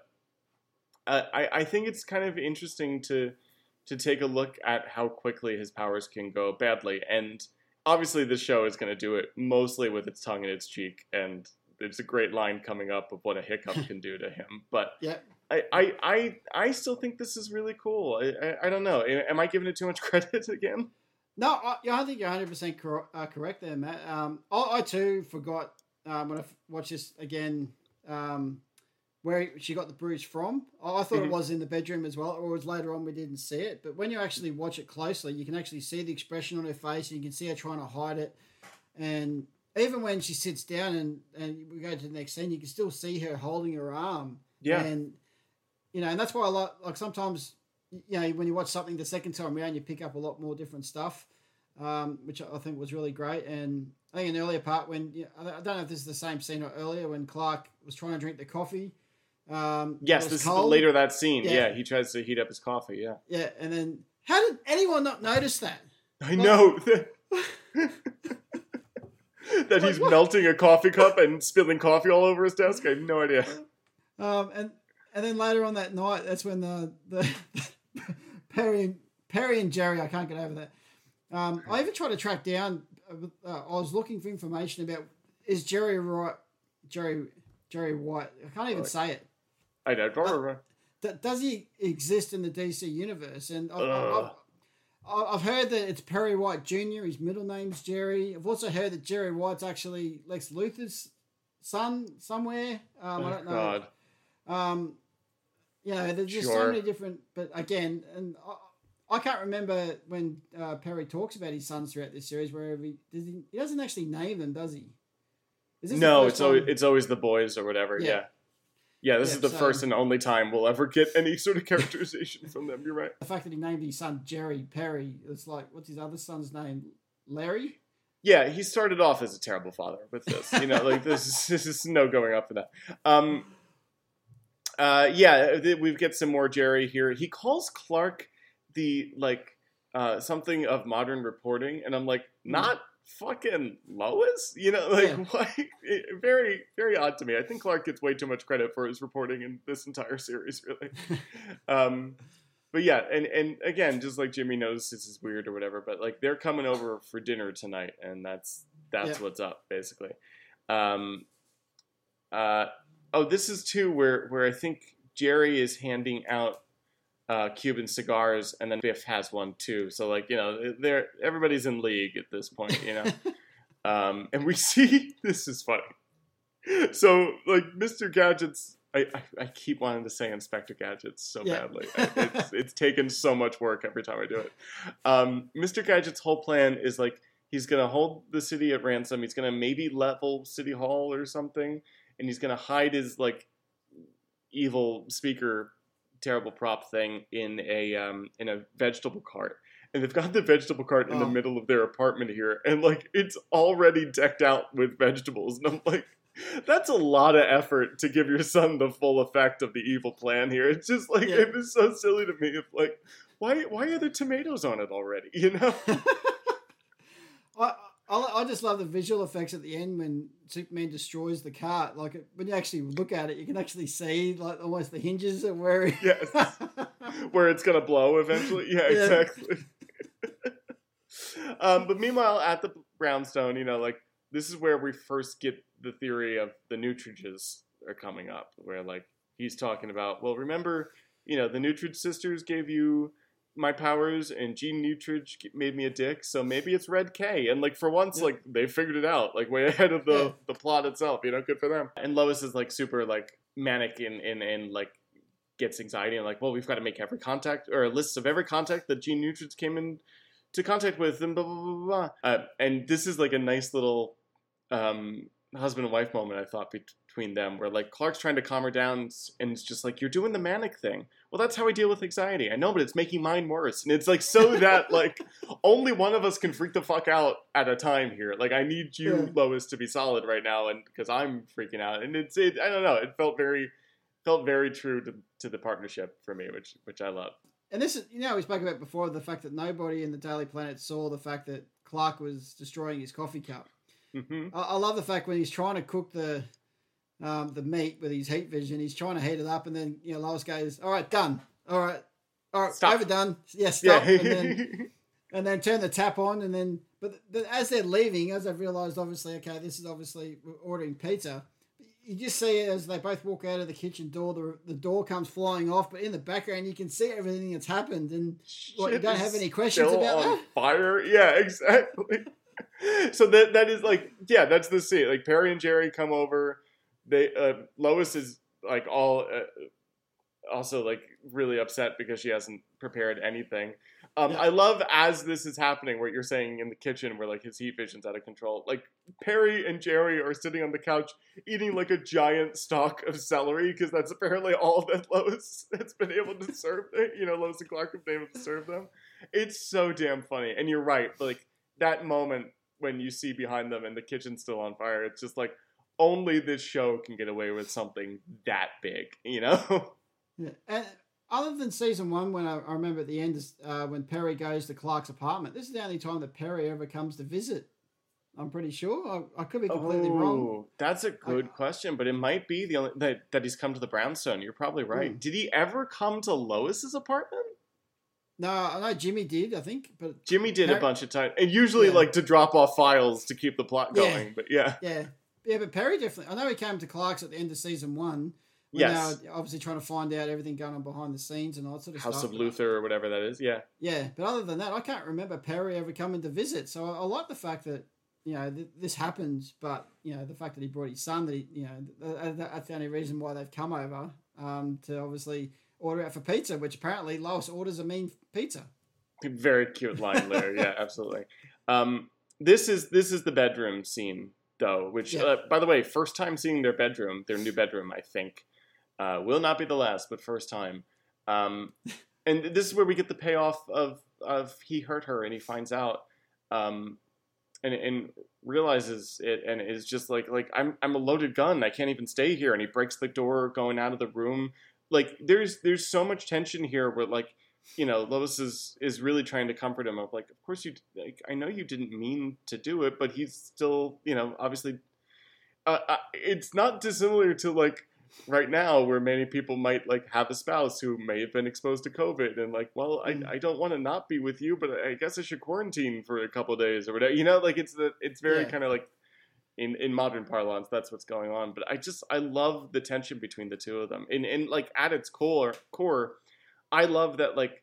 uh, I I think it's kind of interesting to to take a look at how quickly his powers can go badly and obviously this show is going to do it mostly with its tongue in its cheek and there's a great line coming up of what a hiccup can do to him but Yeah. I, I, I, I still think this is really cool. I, I, I don't know. Am I giving it too much credit again? No, I, I think you're 100 percent cor- uh, correct there, Matt. Um, I, I too forgot um, when I f- watched this again um, where she got the bruise from. I, thought Mhm. it was in the bedroom as well, or it was later on we didn't see it. But when you actually watch it closely, you can actually see the expression on her face, and you can see her trying to hide it. And even when she sits down and and we go to the next scene, you can still see her holding her arm. Yeah. And you know, and that's why I like like sometimes you know when you watch something the second time around, you pick up a lot more different stuff, um, which I think was really great. And I think an earlier part when you I don't know if this is the same scene or earlier when Clark was trying to drink the coffee. Um, Yes, this is cold. the later that scene. Yeah. Yeah. he tries to heat up his coffee. Yeah, Yeah, and then how did anyone not notice that? I know that he's melting a coffee cup and spilling coffee all over his desk. I have no idea. Um, and and then later on that night, that's when the the Perry and Perry and Jerry, I can't get over that. Um, I even tried to track down. Uh, I was looking for information about is Jerry right? Jerry Jerry White. I can't even Right. say it. I don't remember. D- does he exist in the DC universe? And I've, I've, I've heard that it's Perry White Jr. His middle name's Jerry. I've also heard that Jerry White's actually Lex Luthor's son somewhere. Um, I oh don't know. God. Um, you know, there's just so many different. But again, and I, can't remember when uh, Perry talks about his sons throughout this series. Where he does he, he doesn't actually name them, does he? Is this No, it's always it's always the boys or whatever. Yeah. Yeah. Yeah, this Yeah, is the so- first and only time we'll ever get any sort of characterization from them. You're right. the fact that he named his son Jerry Perry. It's like what's his other son's name? Larry. Yeah, he started off as a terrible father with this. You know, like this is this is no going up for that. Um, uh, yeah, th- we get some more Jerry here. He calls Clark the like uh, something of modern reporting, and I'm like, not fucking Lois. You know, like Yeah. why? it- very very odd to me. I think Clark gets way too much credit for his reporting in this entire series, really. um, but yeah, and and again, just like Jimmy knows this is weird or whatever, but like they're coming over for dinner tonight, and that's that's Yeah. what's up basically. Um, uh, oh, this is too where where I think Jerry is handing out uh, Cuban cigars, and then Biff has one too. So like you know, they're everybody's in league at this point, you know. um, and we see this is funny. So like Mr. Gadget's. I, I, I keep wanting to say Inspector Gadgets so Yeah. badly. I- It's, it's taken so much work every time I do it. Um, Mr. Gadget's whole plan is like he's gonna hold the city at ransom. He's gonna maybe level City Hall or something, and he's gonna hide his like evil speaker, terrible prop thing in a um, in a vegetable cart. And they've got the vegetable cart in the Oh. middle of their apartment here, and like it's already decked out with vegetables. And I'm like, that's a lot of effort to give your son the full effect of the evil plan here. It's just like Yeah. it was so silly to me. It's like, why why are there tomatoes on it already? You know? I, I I just love the visual effects at the end when Superman destroys the cart. Like it, when you actually look at it, you can actually see like almost the hinges of where. He... Yes. Where it's gonna blow eventually. Yeah, Yeah. exactly. um, but meanwhile, at the brownstone, you know, like this is where we first get the theory of the Nutridges are coming up, where like he's talking about, well, remember, you know, the Nutridge sisters gave you my powers, and Gene Nutridge made me a dick, so maybe it's Red K. And like for once, Yeah. like they figured it out, like way ahead of the the plot itself. You know, good for them. And Lois is like super like manic and and and like gets anxiety and like, well, we've got to make every contact or lists of every contact that Gene Nutridge came in to contact with, and blah blah blah blah. blah. Uh, and this is like a nice little um, husband and wife moment I thought between them, where like Clark's trying to calm her down, and it's just like you're doing the manic thing. Well, that's how I deal with anxiety. I know, but it's making mine worse, and it's like so that like only one of us can freak the fuck out at a time here. Like I need you, Yeah. Lois, to be solid right now, and because I'm freaking out, and it's it. I don't know. It felt very felt very true to, to the partnership for me, which which I love. And this is, you know, we spoke about before the fact that nobody in the Daily Planet saw the fact that Clark was destroying his coffee cup. hmm I, I love the fact when he's trying to cook the um, the meat with his heat vision, he's trying to heat it up, and then you know Lois goes, "All right, done. All right, all right, Stop. overdone. Yeah, stop." Yeah. and then and then turn the tap on, and then but the, as they're leaving, as they've realised, obviously, okay, this is obviously we're ordering pizza. You just see as they both walk out of the kitchen door, the, the door comes flying off, but in the background you can see everything that's happened, and what, you don't have any questions about on that. fire. Yeah, exactly. so that that is like yeah, that's the scene. Like Perry and Jerry come over. They uh, Lois is like all uh, also like really upset because she hasn't prepared anything. Um. I love as this is happening, what you're saying in the kitchen, where like his heat vision's out of control. Like Perry and Jerry are sitting on the couch eating like a giant stalk of celery because that's apparently all that Lois has been able to serve. Them. You know, Lois and Clark have been able to serve them. It's so damn funny, and you're right. Like that moment when you see behind them and the kitchen's still on fire, it's just like only this show can get away with something that big. You know? Yeah. And other than season one, when I, I remember at the end, uh, when Perry goes to Clark's apartment, this is the only time that Perry ever comes to visit. I'm pretty sure. I, I could be completely wrong. Oh, that's a good question, but it might be the only that, that he's come to the brownstone. You're probably right. Hmm. Did he ever come to Lois's apartment? No, I know Jimmy did, I think, but Jimmy did a bunch of times, and usually Yeah. like to drop off files to keep the plot Yeah. going. But yeah, yeah. Yeah, but Perry definitely. I know he came to Clark's at the end of season one. Yes, were obviously trying to find out everything going on behind the scenes and all that sort of House stuff. House of Luthor or whatever that is. Yeah, Yeah, but other than that, I can't remember Perry ever coming to visit. So I, I like the fact that you know th- this happens, but you know the fact that he brought his son. That he, you know, th- th- that's the only reason why they've come over um, to obviously order out for pizza, which apparently Lois orders a mean pizza. very cute line there. yeah, absolutely. Um, this is this is the bedroom scene though, which Yeah. uh, by the way, first time seeing their bedroom, their new bedroom, I think, uh, will not be the last, but first time. Um, and this is where we get the payoff of of he hurt her and he finds out, um, and and realizes it and is just like like I'm I'm a loaded gun. I can't even stay here. And he breaks the door going out of the room. Like there's there's so much tension here where like you know, Lois is is really trying to comfort him of like, of course you, like, I know you didn't mean to do it, but he's still, you know, obviously, uh, uh, it's not dissimilar to like right now where many people might like have a spouse who may have been exposed to COVID and like, well, Mm. I, I don't want to not be with you, but I guess I should quarantine for a couple of days or whatever. You know, like it's the it's very Yeah. kind of like in, in modern parlance, that's what's going on. But I just I love the tension between the two of them. And and like at its core core, I love that like,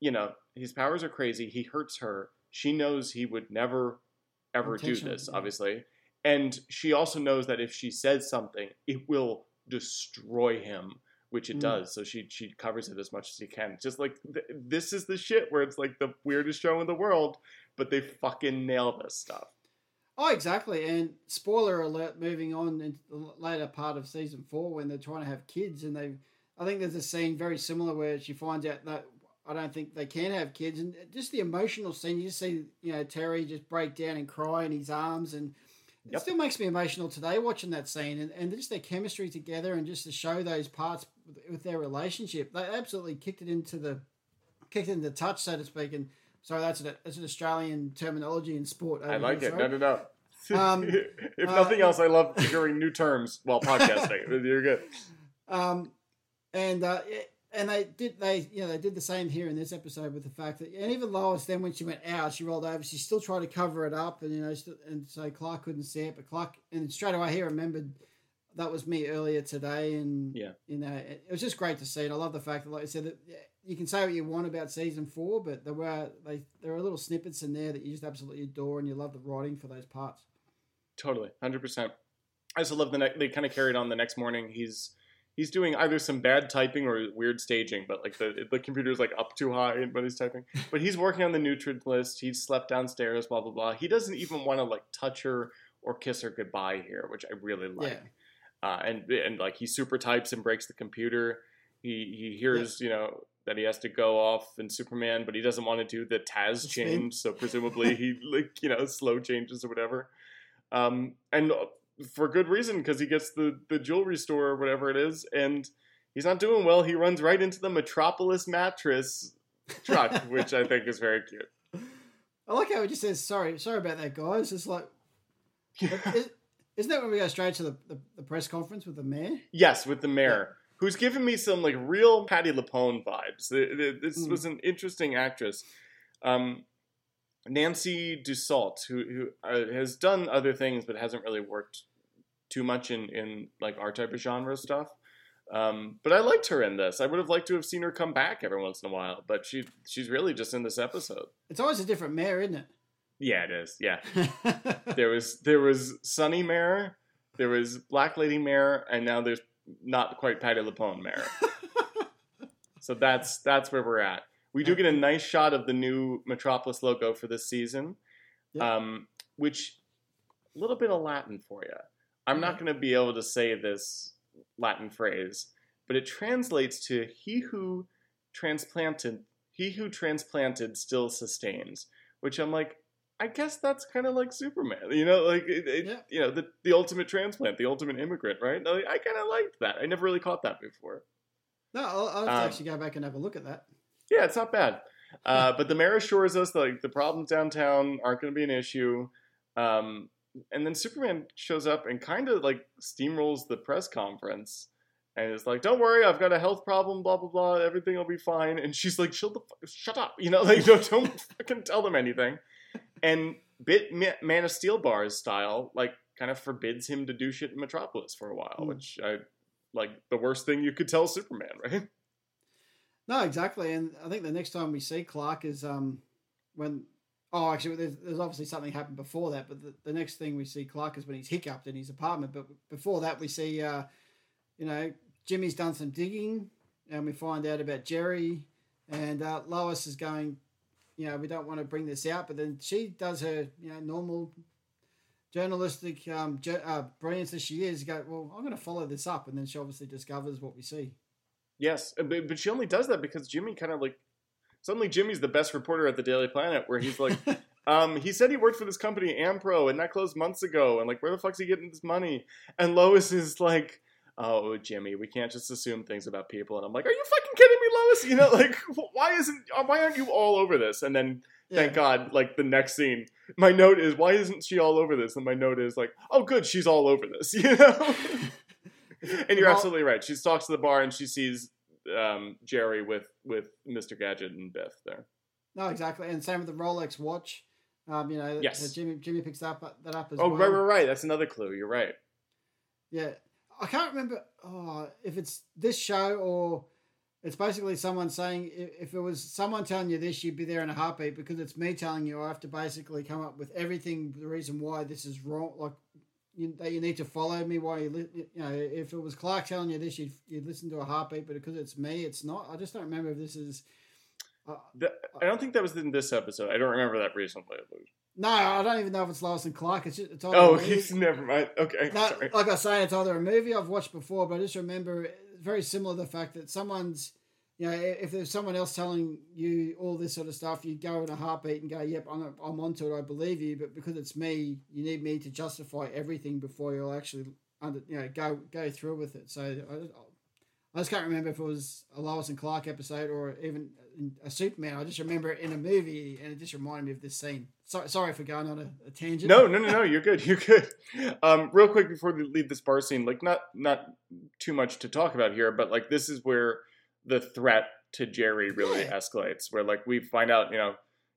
you know, his powers are crazy. He hurts her. She knows he would never ever do this, obviously. And she also knows that if she says something, it will destroy him, which it Mm. does. So she she covers it as much as she can. Just like th- this is the shit where it's like the weirdest show in the world, but they fucking nail this stuff. Oh, exactly. And spoiler alert, moving on into the later part of season four when they're trying to have kids, and they, I think there's a scene very similar where she finds out that I don't think they can have kids, and just the emotional scene. You just see, you know, Teri just break down and cry in his arms, and it Yep. still makes me emotional today watching that scene, and, and just their chemistry together, and just to show those parts with, their relationship. They absolutely kicked it into the, kicked it into touch, so to speak, and. Sorry, that's an, that's an Australian terminology in sport. I like here, it. sorry. No, no, no. Um, if uh, nothing else, I love hearing new terms while podcasting. You're good. Um, and uh, and they did they you know they did the same here in this episode with the fact that and even Lois then when she went out she rolled over she still tried to cover it up and you know still, and so Clark couldn't see it but Clark and straight away he remembered that was me earlier today, and Yeah. you know, it, it was just great to see. And I love the fact that, like I said, that you can say what you want about season four, but there were they there are little snippets in there that you just absolutely adore, and you love the writing for those parts. Totally, hundred percent. I also love the ne- they kind of carried on the next morning. He's he's doing either some bad typing or weird staging, but like the the computer's like up too high when he's typing. But he's working on the nutrient list. He's slept downstairs. Blah blah blah. He doesn't even want to like touch her or kiss her goodbye here, which I really like. Yeah. Uh, and and like he super types and breaks the computer. He he hears you know that he has to go off in Superman, but he doesn't want to do the Taz change. So presumably he like you know slow changes or whatever. Um, and for good reason because he gets the the jewelry store or whatever it is, and he's not doing well. He runs right into the Metropolis mattress truck, which I think is very cute. I like how he just says sorry, sorry about that, guys. It's like, is, isn't that when we go straight to the, the, the press conference with the mayor? Yes, with the mayor, who's given me some like real Patti LuPone vibes. Th- th- This Mm. was an interesting actress, um, Nancy Dussault, who who uh, has done other things but hasn't really worked too much in in like our type of genre stuff. Um, but I liked her in this. I would have liked to have seen her come back every once in a while, but she she's really just in this episode. It's always a different mayor, isn't it? Yeah, it is. Yeah, there was there was Sunny Mare, there was Black Lady Mare, and now there's not quite Patti LuPone Mare. so that's that's where we're at. We do get a nice shot of the new Metropolis logo for this season, Yeah. um, which a little bit of Latin for you. I'm not going to be able to say this Latin phrase, but it translates to "He who transplanted, he who transplanted still sustains," which I'm like, I guess that's kind of like Superman, you know, like it, it- Yeah. you know the the ultimate transplant, the ultimate immigrant, right? Like, I kind of liked that. I never really caught that before. no, I'll, I'll Um, actually go back and have a look at that. Yeah, it's not bad. Uh, but the mayor assures us that like, the problems downtown aren't going to be an issue. Um, and then Superman shows up and kind of like steamrolls the press conference and is like, "Don't worry, I've got a health problem. Blah blah blah. Everything will be fine." And she's like, "Shut the fu- shut up," you know, like don't don't fucking tell them anything. And bit Man of Steel bars style, like kind of forbids him to do shit in Metropolis for a while, Hmm. which I like the worst thing you could tell Superman, right? No, exactly. And I think the next time we see Clark is um when oh actually there's, there's obviously something happened before that, but the, the next thing we see Clark is when he's hiccuped in his apartment. But before that we see uh you know, Jimmy's done some digging and we find out about Jerry and uh, Lois is going, you know, we don't want to bring this out, but then she does her, you know, normal journalistic um, jo- uh, brilliance as she is. Go, well, I'm going to follow this up, and then she obviously discovers what we see. Yes, uh, but, but she only does that because Jimmy kind of like suddenly Jimmy's the best reporter at the Daily Planet, where he's like, um, he said he worked for this company Ampro, and that closed months ago, and like, where the fuck's he getting this money? And Lois is like, oh, Jimmy, we can't just assume things about people, and I'm like, are you fucking kidding me, Lois? You know, like, why isn't uh, why aren't you all over this? And then thank God, like the next scene, my note is, why isn't she all over this? And my note is like, oh, good, she's all over this, you know. and you're Well- absolutely right. She stalks to the bar and she sees um, Jerry with with Mr. Gadget and Biff there. No, exactly, and same with the Rolex watch. Um, you know, Yes. Jimmy Jimmy picks that up, that up as Oh, well. right, right, right. That's another clue. You're right. Yeah, I can't remember oh, if it's this show or it's basically someone saying if it was someone telling you this, you'd be there in a heartbeat. Because it's me telling you, I have to basically come up with everything, the reason why this is wrong, like you, that you need to follow me. Why you, li- you know, if it was Clark telling you this, you'd you'd listen to a heartbeat. But because it's me, it's not. I just don't remember if this is. Uh, The, I don't think that was in this episode. I don't remember that recently. no, I don't even know if it's Lois and Clark. It's just, it's either Oh, he's never mind. Okay, like I say, it's either a movie I've watched before, but I just remember very similar to the fact that someone's, you know, if there's someone else telling you all this sort of stuff, you go in a heartbeat and go, "Yep, I'm I'm onto it. I believe you." But because it's me, you need me to justify everything before you'll actually, under, you know, go go through with it. So I, I just can't remember if it was a Lois and Clark episode or even a Superman. I just remember it in a movie, and it just reminded me of this scene. Sorry, sorry for going on a, a tangent. No, no, no, no. You're good. You're good. Um, real quick before we leave this bar scene, like not not too much to talk about here, but like this is where the threat to Jerry really escalates. Where like we find out, you know,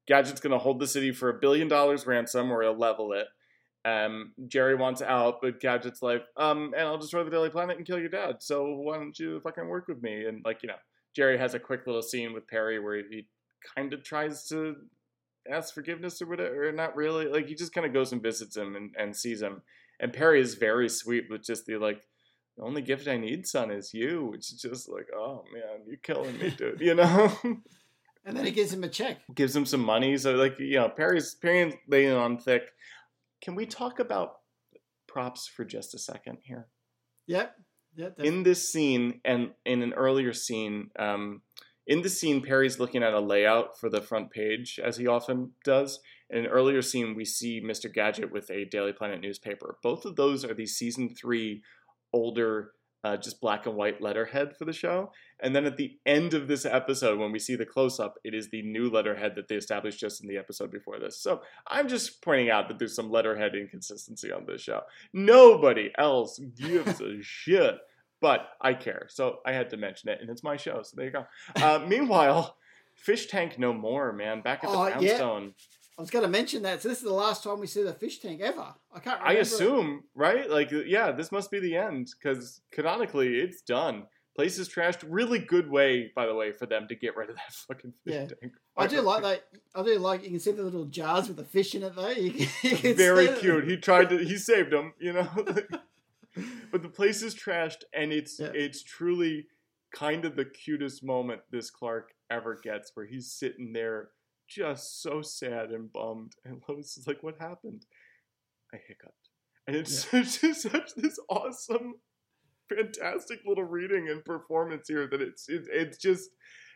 Gadget's going to hold the city for a billion dollars ransom, or he'll level it, Um, Jerry wants out, but Gadget's like, um, and I'll destroy the Daily Planet and kill your dad. So why don't you fucking work with me? And like, you know, Jerry has a quick little scene with Perry where he kind of tries to ask forgiveness or whatever, or not really. Like he just kind of goes and visits him and, and sees him. And Perry is very sweet with just the like, the only gift I need, son, is you. Which is just like, oh man, you're killing me, dude. You know. And then he gives him a check. Gives him some money. So like, you know, Perry's Perry's laying on thick. Can we talk about props for just a second here? Yep. Yep. in this scene and in an earlier scene um, in the scene perry's looking at a layout for the front page as he often does in an earlier scene we see mr gadget with a daily planet newspaper both of those are the season three older uh, just black and white letterhead for the show and then at the end of this episode when we see the close-up it is the new letterhead that they established just in the episode before this so i'm just pointing out that there's some letterhead inconsistency on this show nobody else gives a shit but I care, so I had to mention it, and it's my show, so there you go. Uh, meanwhile, Fish Tank no more, man. Back at the Oh, yeah. I was going to mention that. So this is the last time we see the fish tank ever. I can't. Remember I assume, right? Like, uh, yeah, this must be the end because canonically, it's done. Place is trashed. Really good way, by the way, for them to get rid of that fucking fish Yeah. tank. I do like that. I do like you can see the little jars with the fish in it though. You can, you can Very it. cute. He tried to. He saved them, you know. but the place is trashed, and it's Yeah. it's truly kind of the cutest moment this Clark ever gets, where he's sitting there just so sad and bummed, and Lois is like, "What happened?" I hiccuped, and it's just such this awesome, fantastic little reading and performance here that it's it, it's just.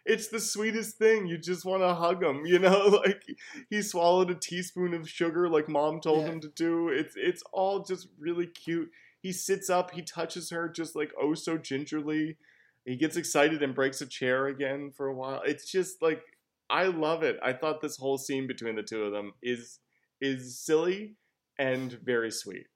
It's the sweetest thing. You just want to hug him, you know. Like he swallowed a teaspoon of sugar, like mom told Yeah. him to do. It's it's all just really cute. He sits up, he touches her just like oh so gingerly. He gets excited and breaks a chair again for a while. It's just like I love it. I thought this whole scene between the two of them is is silly and very sweet.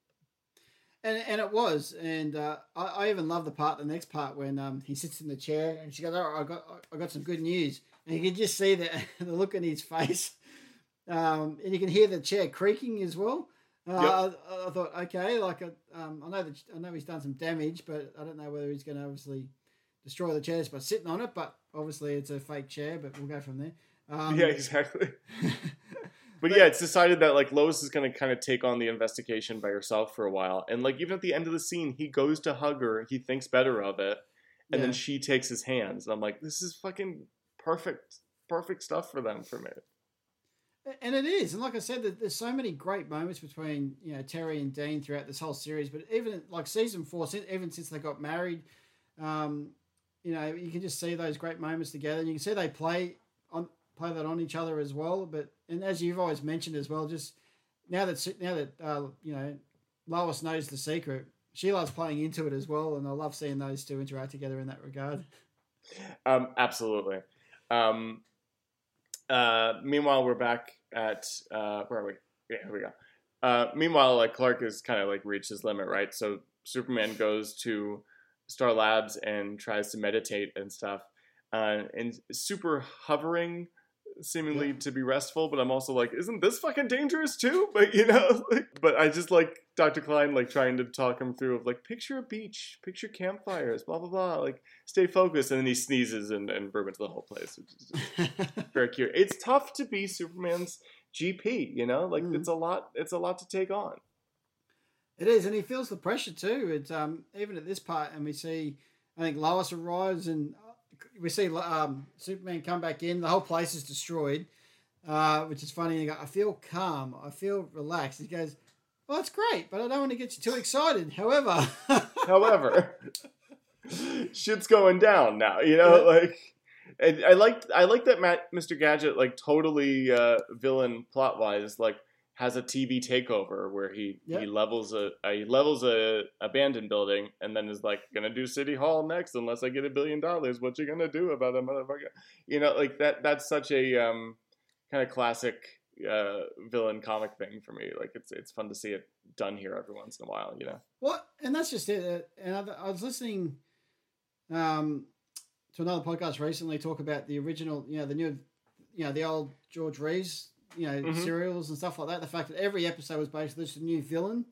And and it was, and uh, I, I even love the part, the next part when um, he sits in the chair and she goes, "Oh, I got I got some good news," and you can just see the the look in his face, um, and you can hear the chair creaking as well. Uh, I, I thought, okay, like uh, um, I know that I know he's done some damage, but I don't know whether he's going to obviously destroy the chairs by sitting on it. But obviously, it's a fake chair. But we'll go from there. Um, yeah, exactly. But yeah, it's decided that like Lois is gonna kind of take on the investigation by herself for a while, and like even at the end of the scene, he goes to hug her, he thinks better of it, and Yeah. then she takes his hands. And I'm like, this is fucking perfect, perfect stuff for them for me. And it is, and like I said, there- there's so many great moments between you know Teri and Dean throughout this whole series. But even like season four, even since they got married, um, you know, you can just see those great moments together. And you can see they play on play that on each other as well. But and as you've always mentioned as well, just now that now that uh, you know Lois knows the secret, she loves playing into it as well. And I love seeing those two interact together in that regard. Um, absolutely. Um, uh, meanwhile, we're back at uh, where are we? Yeah, here we go. Uh, meanwhile, like Clark has kind of like reached his limit, right? So Superman goes to Star Labs and tries to meditate and stuff, uh, and super hovering, seemingly Yeah. to be restful. But I'm also like, isn't this fucking dangerous too? But you know, like, but I just like Dr. Klein like trying to talk him through of like picture a beach, picture campfires, blah blah blah. Like stay focused, and then he sneezes and and ruins the whole place, which is very cute. It's tough to be Superman's GP, you know, like Mhm. it's a lot. It's a lot to take on. It is, and he feels the pressure too. It's um even at this part, and we see, I think Lois arrives, and uh, we see um, Superman come back in. The whole place is destroyed, uh, which is funny. You go, I feel calm. I feel relaxed. He goes, "Well, that's great, but I don't want to get you too excited." However, However, shit's going down now. You know, Yeah. like. And I like I like that Matt, Mr. Gadget, like totally uh, villain plot wise, like has a TV takeover where he Yep. he levels a, a he levels a abandoned building and then is like gonna do City Hall next unless I get a billion dollars. What you gonna do about it, motherfucker? You know, like that. That's such a um, kind of classic uh, villain comic thing for me. Like it's it's fun to see it done here every once in a while. You know. what? And that's just it. Uh, And I, I was listening um, to another podcast recently talk about the original, you know, the new, you know, the old George Reeves you know Mhm. serials and stuff like that. The fact that every episode was basically just a new villain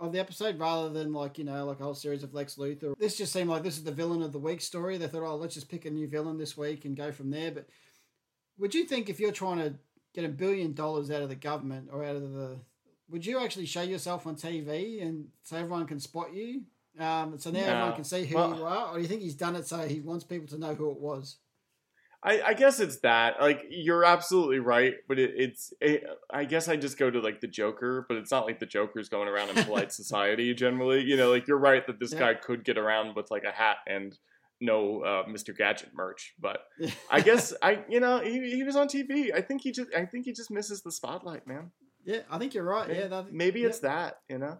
of the episode, rather than like you know like a whole series of Lex Luthor. This just seemed like this is the villain of the week story. They thought, oh, let's just pick a new villain this week and go from there. But would you think if you're trying to get a billion dollars out of the government or out of the would you actually show yourself on TV and so everyone can spot you? Um, so now No. everyone can see who Well- you are, or do you think he's done it so he wants people to know who it was? I, I guess it's that. Like you're absolutely right, but it, it's. It, I guess I just go to like the Joker, but it's not like the Joker's going around in polite society generally. You know, like you're right that this Yeah. guy could get around with like a hat and no uh, Mr. Gadget merch, but I guess I, you know, he, he was on TV. I think he just, I think he just misses the spotlight, man. yeah, I think you're right. Yeah, that, Maybe yeah. it's that, you know.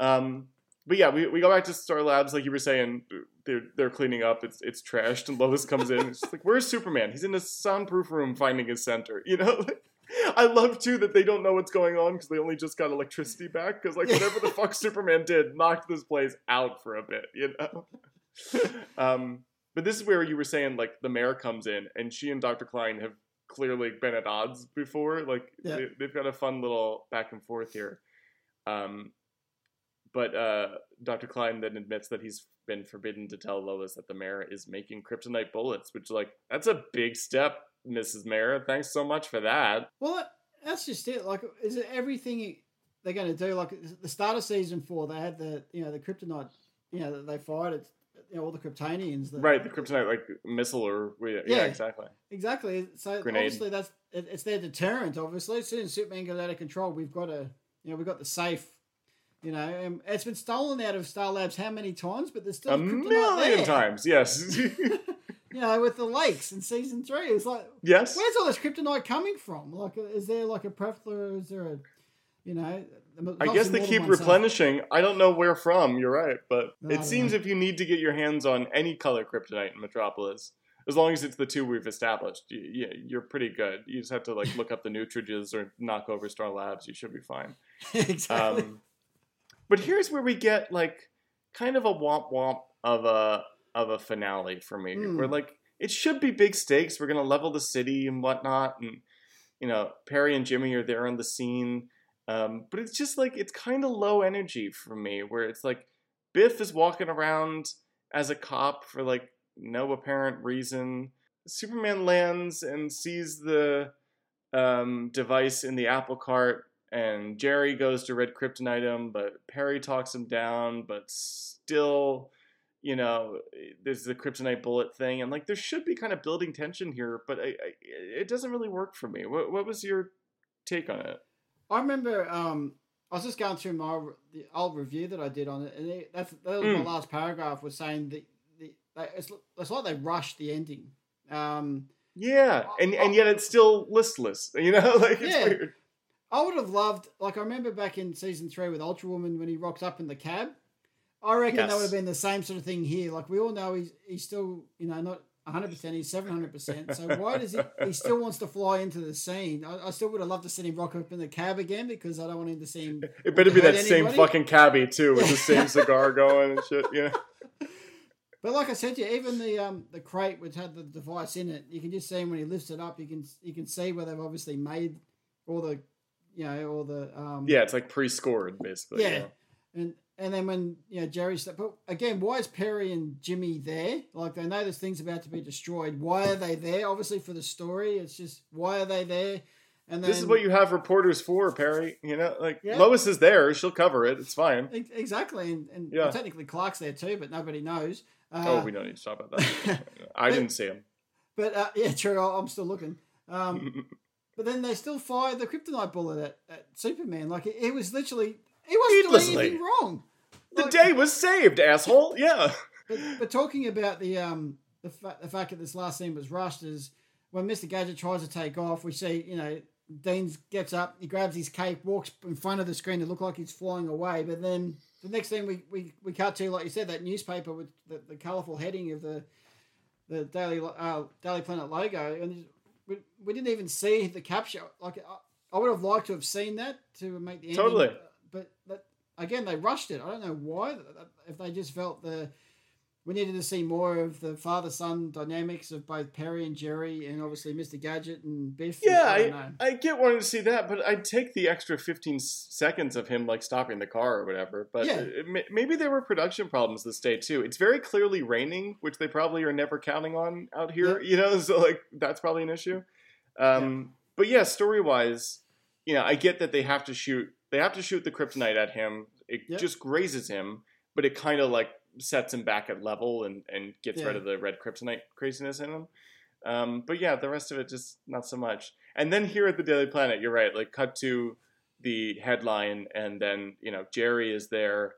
Um, but yeah, we, we go back to Star Labs, like you were saying. They're they're cleaning up. It's it's trashed, and Lois comes in. It's like, where's Superman? He's in a soundproof room finding his center. You know. I love too that they don't know what's going on because they only just got electricity back. Because like whatever the fuck Superman did knocked this place out for a bit. You know. um, but this is where you were saying like the mayor comes in and she and Dr. Klein have clearly been at odds before. Like Yeah. they, they've got a fun little back and forth here. Um, but uh, Dr. Klein then admits that he's been forbidden to tell Lois that the mayor is making kryptonite bullets, which like that's a big step, Mrs. Mayor. Thanks so much for that. Well, that's just it. Like, is it everything they're going to do? Like the start of season four, they had the you know the kryptonite, you know that they fired it, you know all the Kryptonians. That, Right, the kryptonite like missile or yeah, Yeah. exactly. Exactly. So Grenade. obviously that's it, it's their deterrent. Obviously, as soon as Superman goes out of control, we've got a you know we've got the safe. You know, and it's been stolen out of Star Labs how many times? But there's still A million there. times, yes. You know, with the lakes in season three, it's like yes. where's all this kryptonite coming from? Like, is there like a plethora? Is there a, you know? I guess they keep replenishing. I don't know where from. You're right, but No, it seems know. if you need to get your hands on any color kryptonite in Metropolis, as long as it's the two we've established, you, yeah, you're pretty good. You just have to like look up the Nutridges or knock over Star Labs. You should be fine. exactly. Um, but here's where we get like kind of a womp womp of a of a finale for me, Mm. where like it should be big stakes. We're gonna level the city and whatnot, and you know Perry and Jimmy are there on the scene. Um, but it's just like it's kind of low energy for me, where it's like Biff is walking around as a cop for like no apparent reason. Superman lands and sees the um, device in the apple cart, and Jerry goes to red kryptonite him, but Perry talks him down, but still, you know, there's the kryptonite bullet thing, and like there should be kind of building tension here, but I, I, it doesn't really work for me. What, what was your take on it? I remember um, I was just going through my the old review that I did on it, and it, that's that was Mm. my last paragraph was saying that the it's, it's like they rushed the ending. Um, Yeah, and and yet it's still listless. You know, like it's Yeah. weird. I would have loved, like I remember back in season three with Ultra Woman when he rocks up in the cab. I reckon that would have been the same sort of thing here. Like we all know he's he's still you know not 100 percent, he's 700 percent. So why does he he still wants to fly into the scene? I, I still would have loved to see him rock up in the cab again because I don't want him to see him. It better be that same fucking cabbie too, with the same cigar going and shit. Yeah. But like I said to you, even the um the crate which had the device in it, you can just see him when he lifts it up. You can you can see where they've obviously made all the you know all the um Yeah, it's like pre-scored basically. Yeah. and and then when you know Jerry's but again, why is Perry and Jimmy there? Like they know this thing's about to be destroyed. Why are they there? Obviously for the story. It's just why are they there? And then This is what you have reporters for, Perry. You know, like Yeah. Lois is there; she'll cover it. It's fine. Exactly, and, and Yeah. technically Clark's there too, but nobody knows. Uh, oh, we don't need to talk about that. I didn't see him. But uh, yeah, true. I'm still looking. Um, but then they still fired the kryptonite bullet at, at Superman. Like it, it was literally he wasn't doing anything wrong. the day was saved, asshole. Yeah. But, but talking about the um the, fa- the fact that this last scene was rushed is when Mr. Gadget tries to take off, we see you know Dean gets up, he grabs his cape, walks in front of the screen to look like he's flying away. But then the next thing we, we, we cut to, like you said, that newspaper with the, the colourful heading of the the Daily uh, Daily Planet logo, and we, we didn't even see the capture. Like I, I would have liked to have seen that to make the ending, Totally. but that, again they rushed it. I don't know why. If they just felt the we needed to see more of the father son dynamics of both Perry and Jerry, and obviously Mr. Gadget and Biff. Yeah, I, I. I get wanting to see that, but I'd take the extra 15 seconds of him like stopping the car or whatever. But Yeah. it, may- maybe there were production problems this day too. It's very clearly raining, which they probably are never counting on out here. You know, so like that's probably an issue. Um, But yeah, story wise, you know, I get that they have to shoot. They have to shoot the kryptonite at him. It Yeah. just grazes him, but it kind of like sets him back at level and and gets rid of the red kryptonite craziness in him. Um, but yeah, the rest of it just not so much. And then here at the Daily Planet, you're right. Like cut to the headline, and then you know Jerry is there,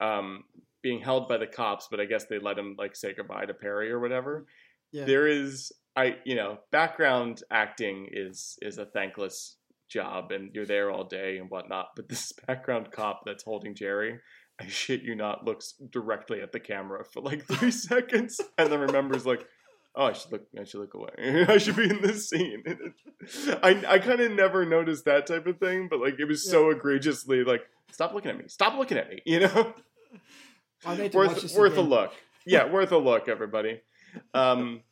um, being held by the cops, but I guess they let him like say goodbye to Perry or whatever. Yeah. There is, I you know, background acting is is a thankless job, and you're there all day and whatnot. But this background cop that's holding Jerry. I shit you not, looks directly at the camera for like three seconds, and then remembers like, oh, I should look, I should look away. I should be in this scene. I I kind of never noticed that type of thing, but like it was so egregiously like, stop looking at me, stop looking at me, you know. I need to watch worth worth a look. Yeah, worth a look, everybody. Um,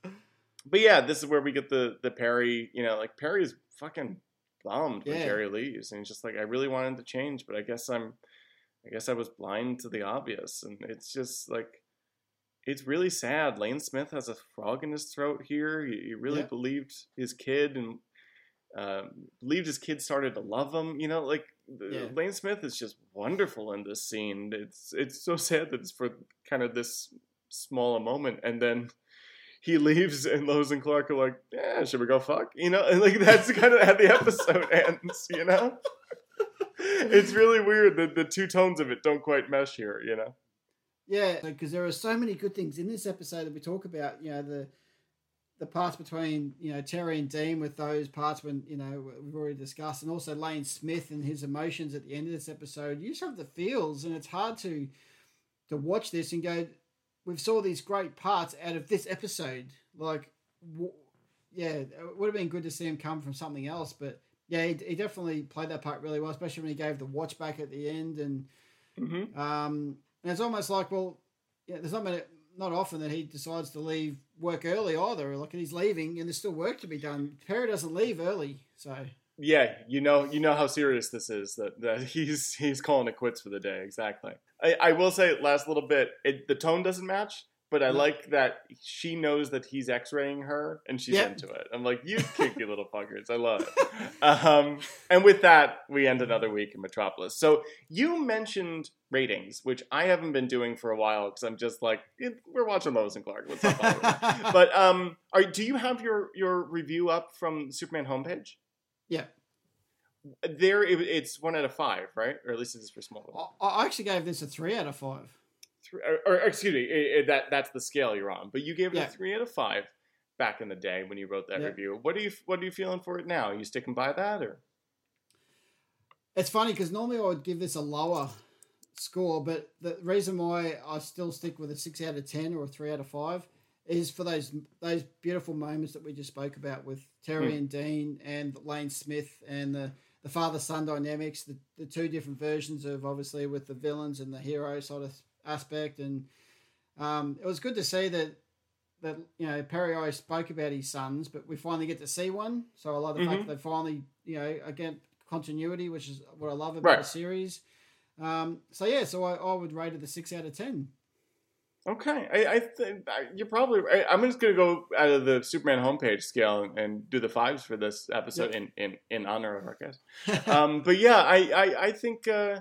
but yeah, this is where we get the the Perry. You know, like Perry is fucking bummed when Jerry leaves, and he's just like, I really wanted to change, but I guess I'm, I guess I was blind to the obvious, and it's just like. It's really sad. Lane Smith has a frog in his throat here. He, he really Yeah. believed his kid and um, believed his kid started to love him. You know, like Yeah. Lane Smith is just wonderful in this scene. It's it's so sad that it's for kind of this small a moment, and then he leaves, and Lois and Clark are like, "Yeah, should we go fuck?" You know, and like that's kind of how the episode ends. You know, it's really weird that the two tones of it don't quite mesh here. You know. Yeah, because there are so many good things in this episode that we talk about. You know the the parts between you know Teri and Dean with those parts when you know we've already discussed, and also Lane Smith and his emotions at the end of this episode. You just have the feels, and it's hard to to watch this and go. We've saw these great parts out of this episode. Like, w- yeah, it would have been good to see him come from something else, but yeah, he, he definitely played that part really well, especially when he gave the watch back at the end and. Mm-hmm. Um, and it's almost like, well, yeah, there's not many, not often that he decides to leave work early either. Like he's leaving, and there's still work to be done. Perry doesn't leave early, so Yeah, you know, you know how serious this is. That, that he's he's calling it quits for the day. Exactly. I, I will say, last little bit, it, the tone doesn't match, but I like that she knows that he's X-raying her, and she's Yep. into it. I'm like, you kinky little fuckers. I love it. Um, and with that, we end another week in Metropolis. So you mentioned ratings, which I haven't been doing for a while because I'm just like, eh, we're watching Lois and Clark. What's up? But but um, are do you have your your review up from Superman homepage? yeah. There, it, it's one out of five, right? Or at least it is for small. I, I actually gave this a three out of five. Three, or, or excuse me, it, it- that that's the scale you're on. But you gave it Yeah. a three out of five back in the day when you wrote that Yeah. review. What are you What are you feeling for it now? Are you sticking by that or? It's funny because normally I would give this a lower score, but the reason why I still stick with a six out of ten or a three out of five is for those those beautiful moments that we just spoke about with Teri Hmm. and Dean and Lane Smith and the the father son dynamics, the, the two different versions of obviously with the villains and the hero sort of aspect, and um, it was good to see that that you know Perry always spoke about his sons, but we finally get to see one. So I love the fact Mhm. that they finally you know again continuity, which is what I love about Right. the series. Um, so yeah, so I, I would rate it a six out of ten. Okay, I, I think you're probably. I, I'm just gonna go out of the Superman homepage scale and, and do the fives for this episode in, in in honor of our guest. um, but yeah, I I, I think uh,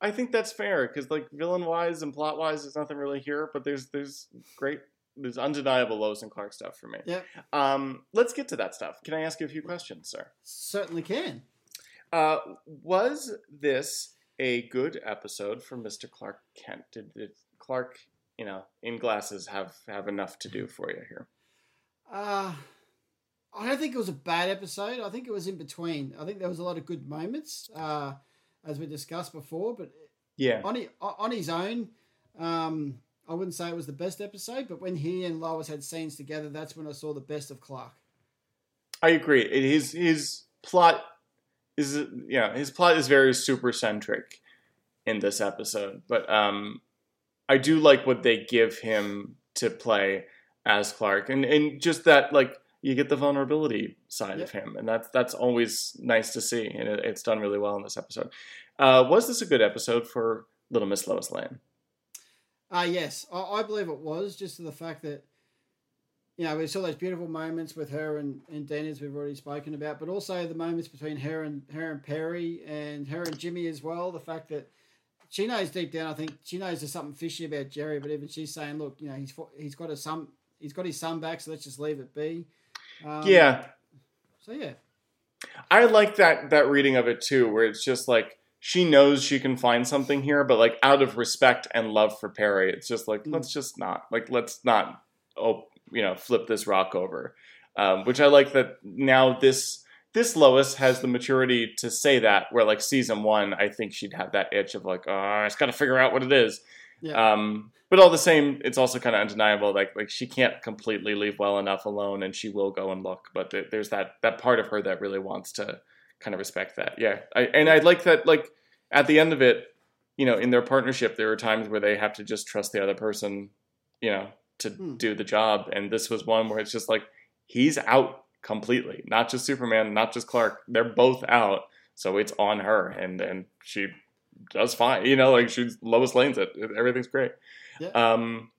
I think that's fair because like villain wise and plot wise, there's nothing really here, but there's there's great there's undeniable Lois and Clark stuff for me. Yeah. Um, let's get to that stuff. Can I ask you a few questions, sir? Certainly can. Uh, was this a good episode for Mr. Clark Kent? Did, did Clark, you know, in glasses have have enough to do for you here? Uh, I don't think it was a bad episode. I think it was in between. I think there was a lot of good moments, uh, as we discussed before. But Yeah. on his, on his own, um, I wouldn't say it was the best episode. But when he and Lois had scenes together, that's when I saw the best of Clark. I agree. It, his his plot is know his plot is very super centric in this episode, but um, I do like what they give him to play as Clark, and and just that like you get the vulnerability side of him, and that's that's always nice to see, and it, it's done really well in this episode. Uh, was this a good episode for Little Miss Lois Lane? Uh, yes, I, I believe it was, just to the fact that, you know, we saw those beautiful moments with her and, and Dean, as we've already spoken about, but also the moments between her and her and Perry and her and Jimmy as well. The fact that she knows deep down, I think she knows there's something fishy about Jerry, but even she's saying, look, you know, he's he's got a son, he's got his son back, so let's just leave it be. Um, yeah. So yeah, I like that that reading of it too, where it's just like she knows she can find something here, but like out of respect and love for Perry, it's just like Mm. let's just not like let's not oh you know flip this rock over. Um, which I like that now this this Lois has the maturity to say that. Where like season one, I think she'd have that itch of like oh I just got to figure out what it is. yeah, Um, but all the same, it's also kind of undeniable. Like like she can't completely leave well enough alone, and she will go and look. But there, there's that that part of her that really wants to kind of respect that. Yeah, I, and I like that. Like at the end of it, you know, in their partnership, there are times where they have to just trust the other person, you know, to Hmm. do the job. And this was one where it's just like he's out completely, not just Superman, not just Clark. They're both out, so it's on her, and and she does fine. You know, like she's Lois Lane's it. Everything's great. Yeah. Um,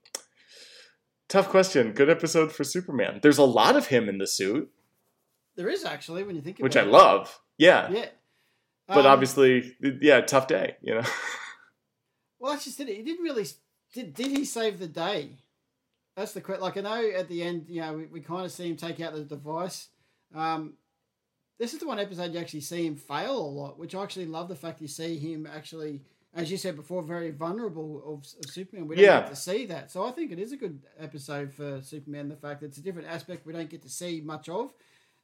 tough question. Good episode for Superman. There's a lot of him in the suit, there is actually when you think of which I about love. Yeah. Yeah, But Um, obviously, yeah, tough day, you know. Well, that's just it. He didn't really. Did, did he save the day? That's the question. Like, I know at the end, you know, we, we kind of see him take out the device. Um, this is the one episode you actually see him fail a lot, which I actually love the fact you see him actually, as you said before, very vulnerable of, of Superman. We don't Yeah. get to see that. So I think it is a good episode for Superman. The fact that it's a different aspect we don't get to see much of.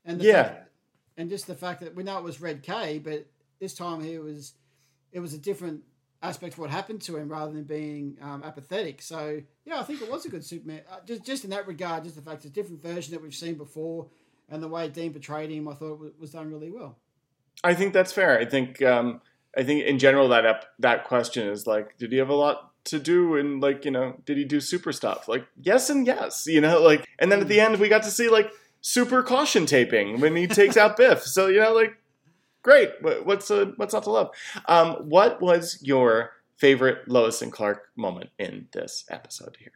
And the Yeah. fact- and just the fact that we know it was Red K, but this time he was, it was a different aspect of what happened to him rather than being um, apathetic. So yeah, I think it was a good Superman. Uh, just just in that regard, just the fact it's a different version that we've seen before, and the way Dean portrayed him, I thought was, was done really well. I think that's fair. I think, um, I think in general that ep- that question is like, did he have a lot to do? And like, you know, did he do super stuff? Like, yes and yes, you know, like, and then at the end we got to see like super caution taping when he takes out Biff. So you know, like, great. What's uh, what's not to love? Um, what was your favorite Lois and Clark moment in this episode here?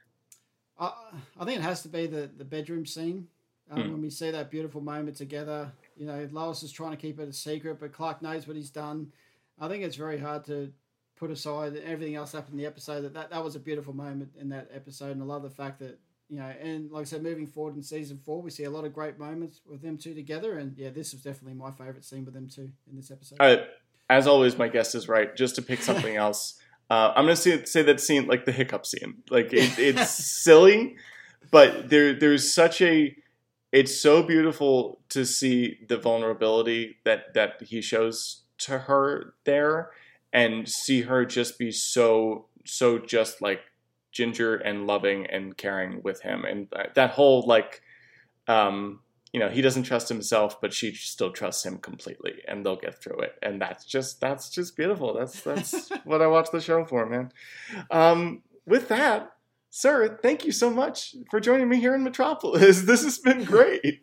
I, I think it has to be the, the bedroom scene um, Hmm. when we see that beautiful moment together. You know, Lois is trying to keep it a secret, but Clark knows what he's done. I think it's very hard to put aside everything else happened in the episode. That, that that was a beautiful moment in that episode, and I love the fact that you know, and like I said, moving forward in season four, we see a lot of great moments with them two together, and yeah, this was definitely my favorite scene with them two in this episode. Uh, as always, my guest is right. Just to pick something else, uh, I'm going to say, say that scene, like the hiccup scene. Like it, it's silly, but there there's such a. It's so beautiful to see the vulnerability that that he shows to her there, and see her just be so so just like ginger and loving and caring with him, and that- whole like. Um, you know he doesn't trust himself but she still trusts him completely and they'll get through it. And that's just that's just beautiful. That's that's what i watch the show for man. Um with that sir thank you so much for joining me here in metropolis. This has been great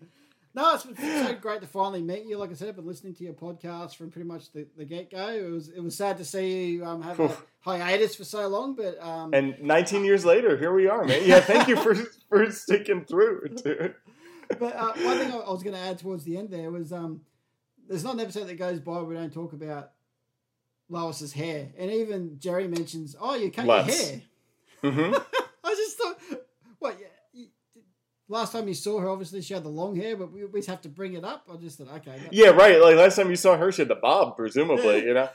No, it's been so great to finally meet you. Like I said, I've been listening to your podcast from pretty much the, the get go. It was it was sad to see you um, have a hiatus for so long, but um, and 19 years later here we are man yeah thank you for for sticking through dude but uh, one thing I, was going to add towards the end there was um, there's not an episode that goes by where we don't talk about Lois's hair, and even Jerry mentions, "Oh, you cut Let's. your hair." hmm I just thought, what? You, you, last time you saw her, obviously she had the long hair, but we always have to bring it up. I just thought, okay, Yeah, right. Like last time you saw her, she had the bob, presumably. You know,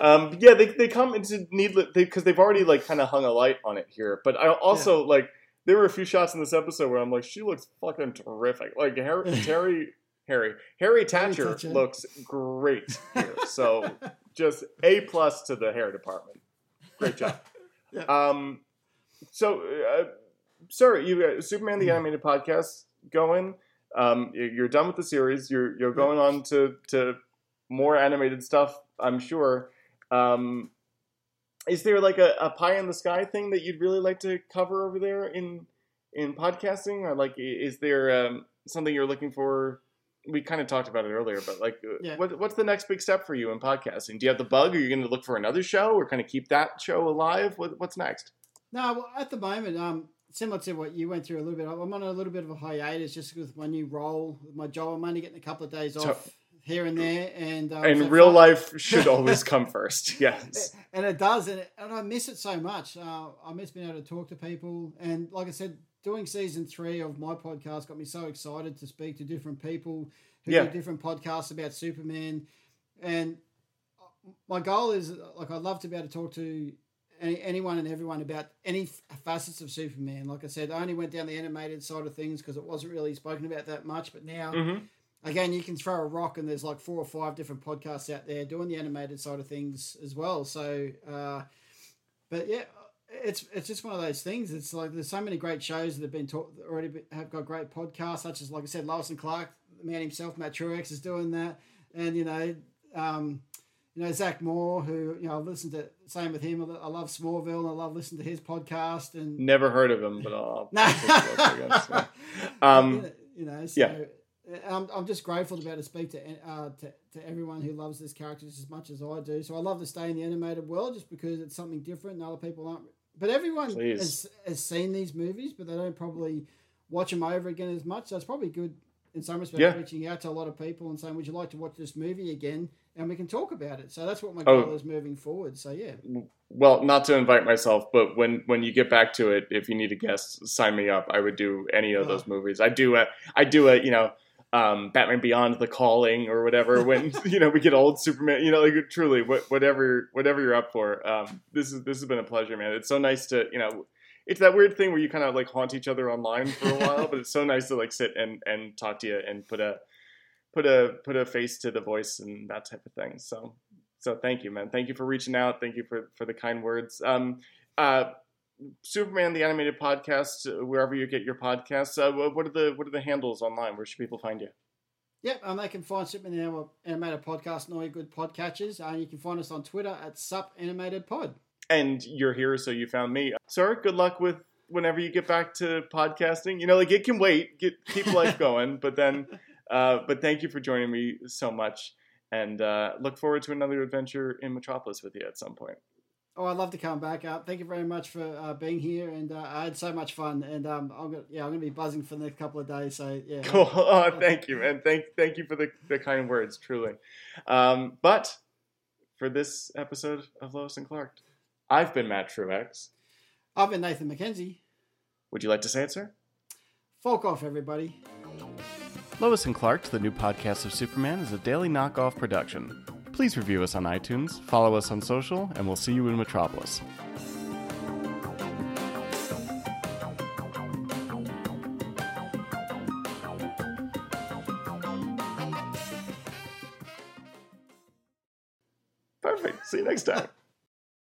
um, yeah. They, they come into needless because they, have already like kind of hung a light on it here. But I also like there were a few shots in this episode where I'm like, she looks fucking terrific. Like Harry, Teri, Harry, Harry Thatcher Thatcher. looks great here. So just a plus to the hair department. Great job. Yeah. Um, so, uh, sir, you got Superman the animated podcast going. Um, you- you're done with the series. You're you're going on to to more animated stuff. I'm sure. Um, is there like a, a pie in the sky thing that you'd really like to cover over there in in podcasting, or like is there um, something you're looking for? We kind of talked about it earlier, but like, uh, Yeah. what, what's the next big step for you in podcasting? Do you have the bug? Are you going to look for another show, or kind of keep that show alive? What, what's next? No, well, at the moment, um, similar to what you went through a little bit, I'm on a little bit of a hiatus just with my new role, my job. I'm only getting a couple of days So- off here and there, and um, and so real far- life should always come first. Yes. and it does, and, and I miss it so much. Uh, I miss being able to talk to people, and like I said, doing season three of my podcast got me so excited to speak to different people who Yeah. do different podcasts about Superman, and my goal is like I'd love to be able to talk to any, anyone and everyone about any f- facets of Superman. Like I said, I only went down the animated side of things because it wasn't really spoken about that much, but now hmm again, you can throw a rock and there's like four or five different podcasts out there doing the animated side of things as well. So, uh, but yeah, it's it's just one of those things. It's like there's so many great shows that have been taught already have got great podcasts, such as like I said, Lois and Clark, the man himself, Matt Truex is doing that, and you know. Um, you know Zach Moore, who you know I've listened to. Same with him. I love Smallville. and I love listening to his podcast. And Never heard of him, but I'll. no, I'll take a look, I guess. Yeah. Um, you know, so yeah. I'm, I'm just grateful to be able to speak to, uh, to to everyone who loves this character just as much as I do. So I love to stay in the animated world just because it's something different and other people aren't. But everyone Please. has, has seen these movies, but they don't probably watch them over again as much. So it's probably good in some respect Yeah. reaching out to a lot of people and saying, "Would you like to watch this movie again?" And we can talk about it. So that's what my Oh. goal is moving forward. So yeah, well, not to invite myself, but when when you get back to it, if you need a guest, sign me up. I would do any of Oh. those movies. I do a I do a you know um, Batman Beyond, The Calling, or whatever. When you know we get old Superman, you know, like truly, whatever whatever you're up for. Um, this is this has been a pleasure, man. It's so nice to you know. It's that weird thing where you kind of like haunt each other online for a while, but it's so nice to like sit and, and talk to you and put a put a put a face to the voice and that type of thing. So so thank you, man. Thank you for reaching out. Thank you for for the kind words. Um, uh, Superman the animated podcast, wherever you get your podcasts. Uh, what are the what are the handles online? Where should people find you? Yep, and they can find Superman the Animated Podcast and all your good podcatchers. And you can find us on Twitter at Sup Animated Pod. And you're here, so you found me, sir. Good luck with whenever you get back to podcasting. You know, like it can wait. Get keep life going, but then. Uh, but thank you for joining me so much, and uh, look forward to another adventure in Metropolis with you at some point. Oh, I'd love to come back. Uh, thank you very much for uh, being here, and uh, I had so much fun. And um, I'm gonna, yeah, I'm gonna be buzzing for the next couple of days. So yeah, Cool. Oh, thank you, and thank thank you for the, the kind words, truly. Um, but for this episode of Lois and Clark, I've been Matt Truex. I've been Nathan McKenzie. Would you like to say it, sir? Folk off, everybody. Lois and Clark, to the new podcast of Superman, is a daily knockoff production. Please review us on iTunes, follow us on social, and we'll see you in Metropolis. Perfect. See you next time.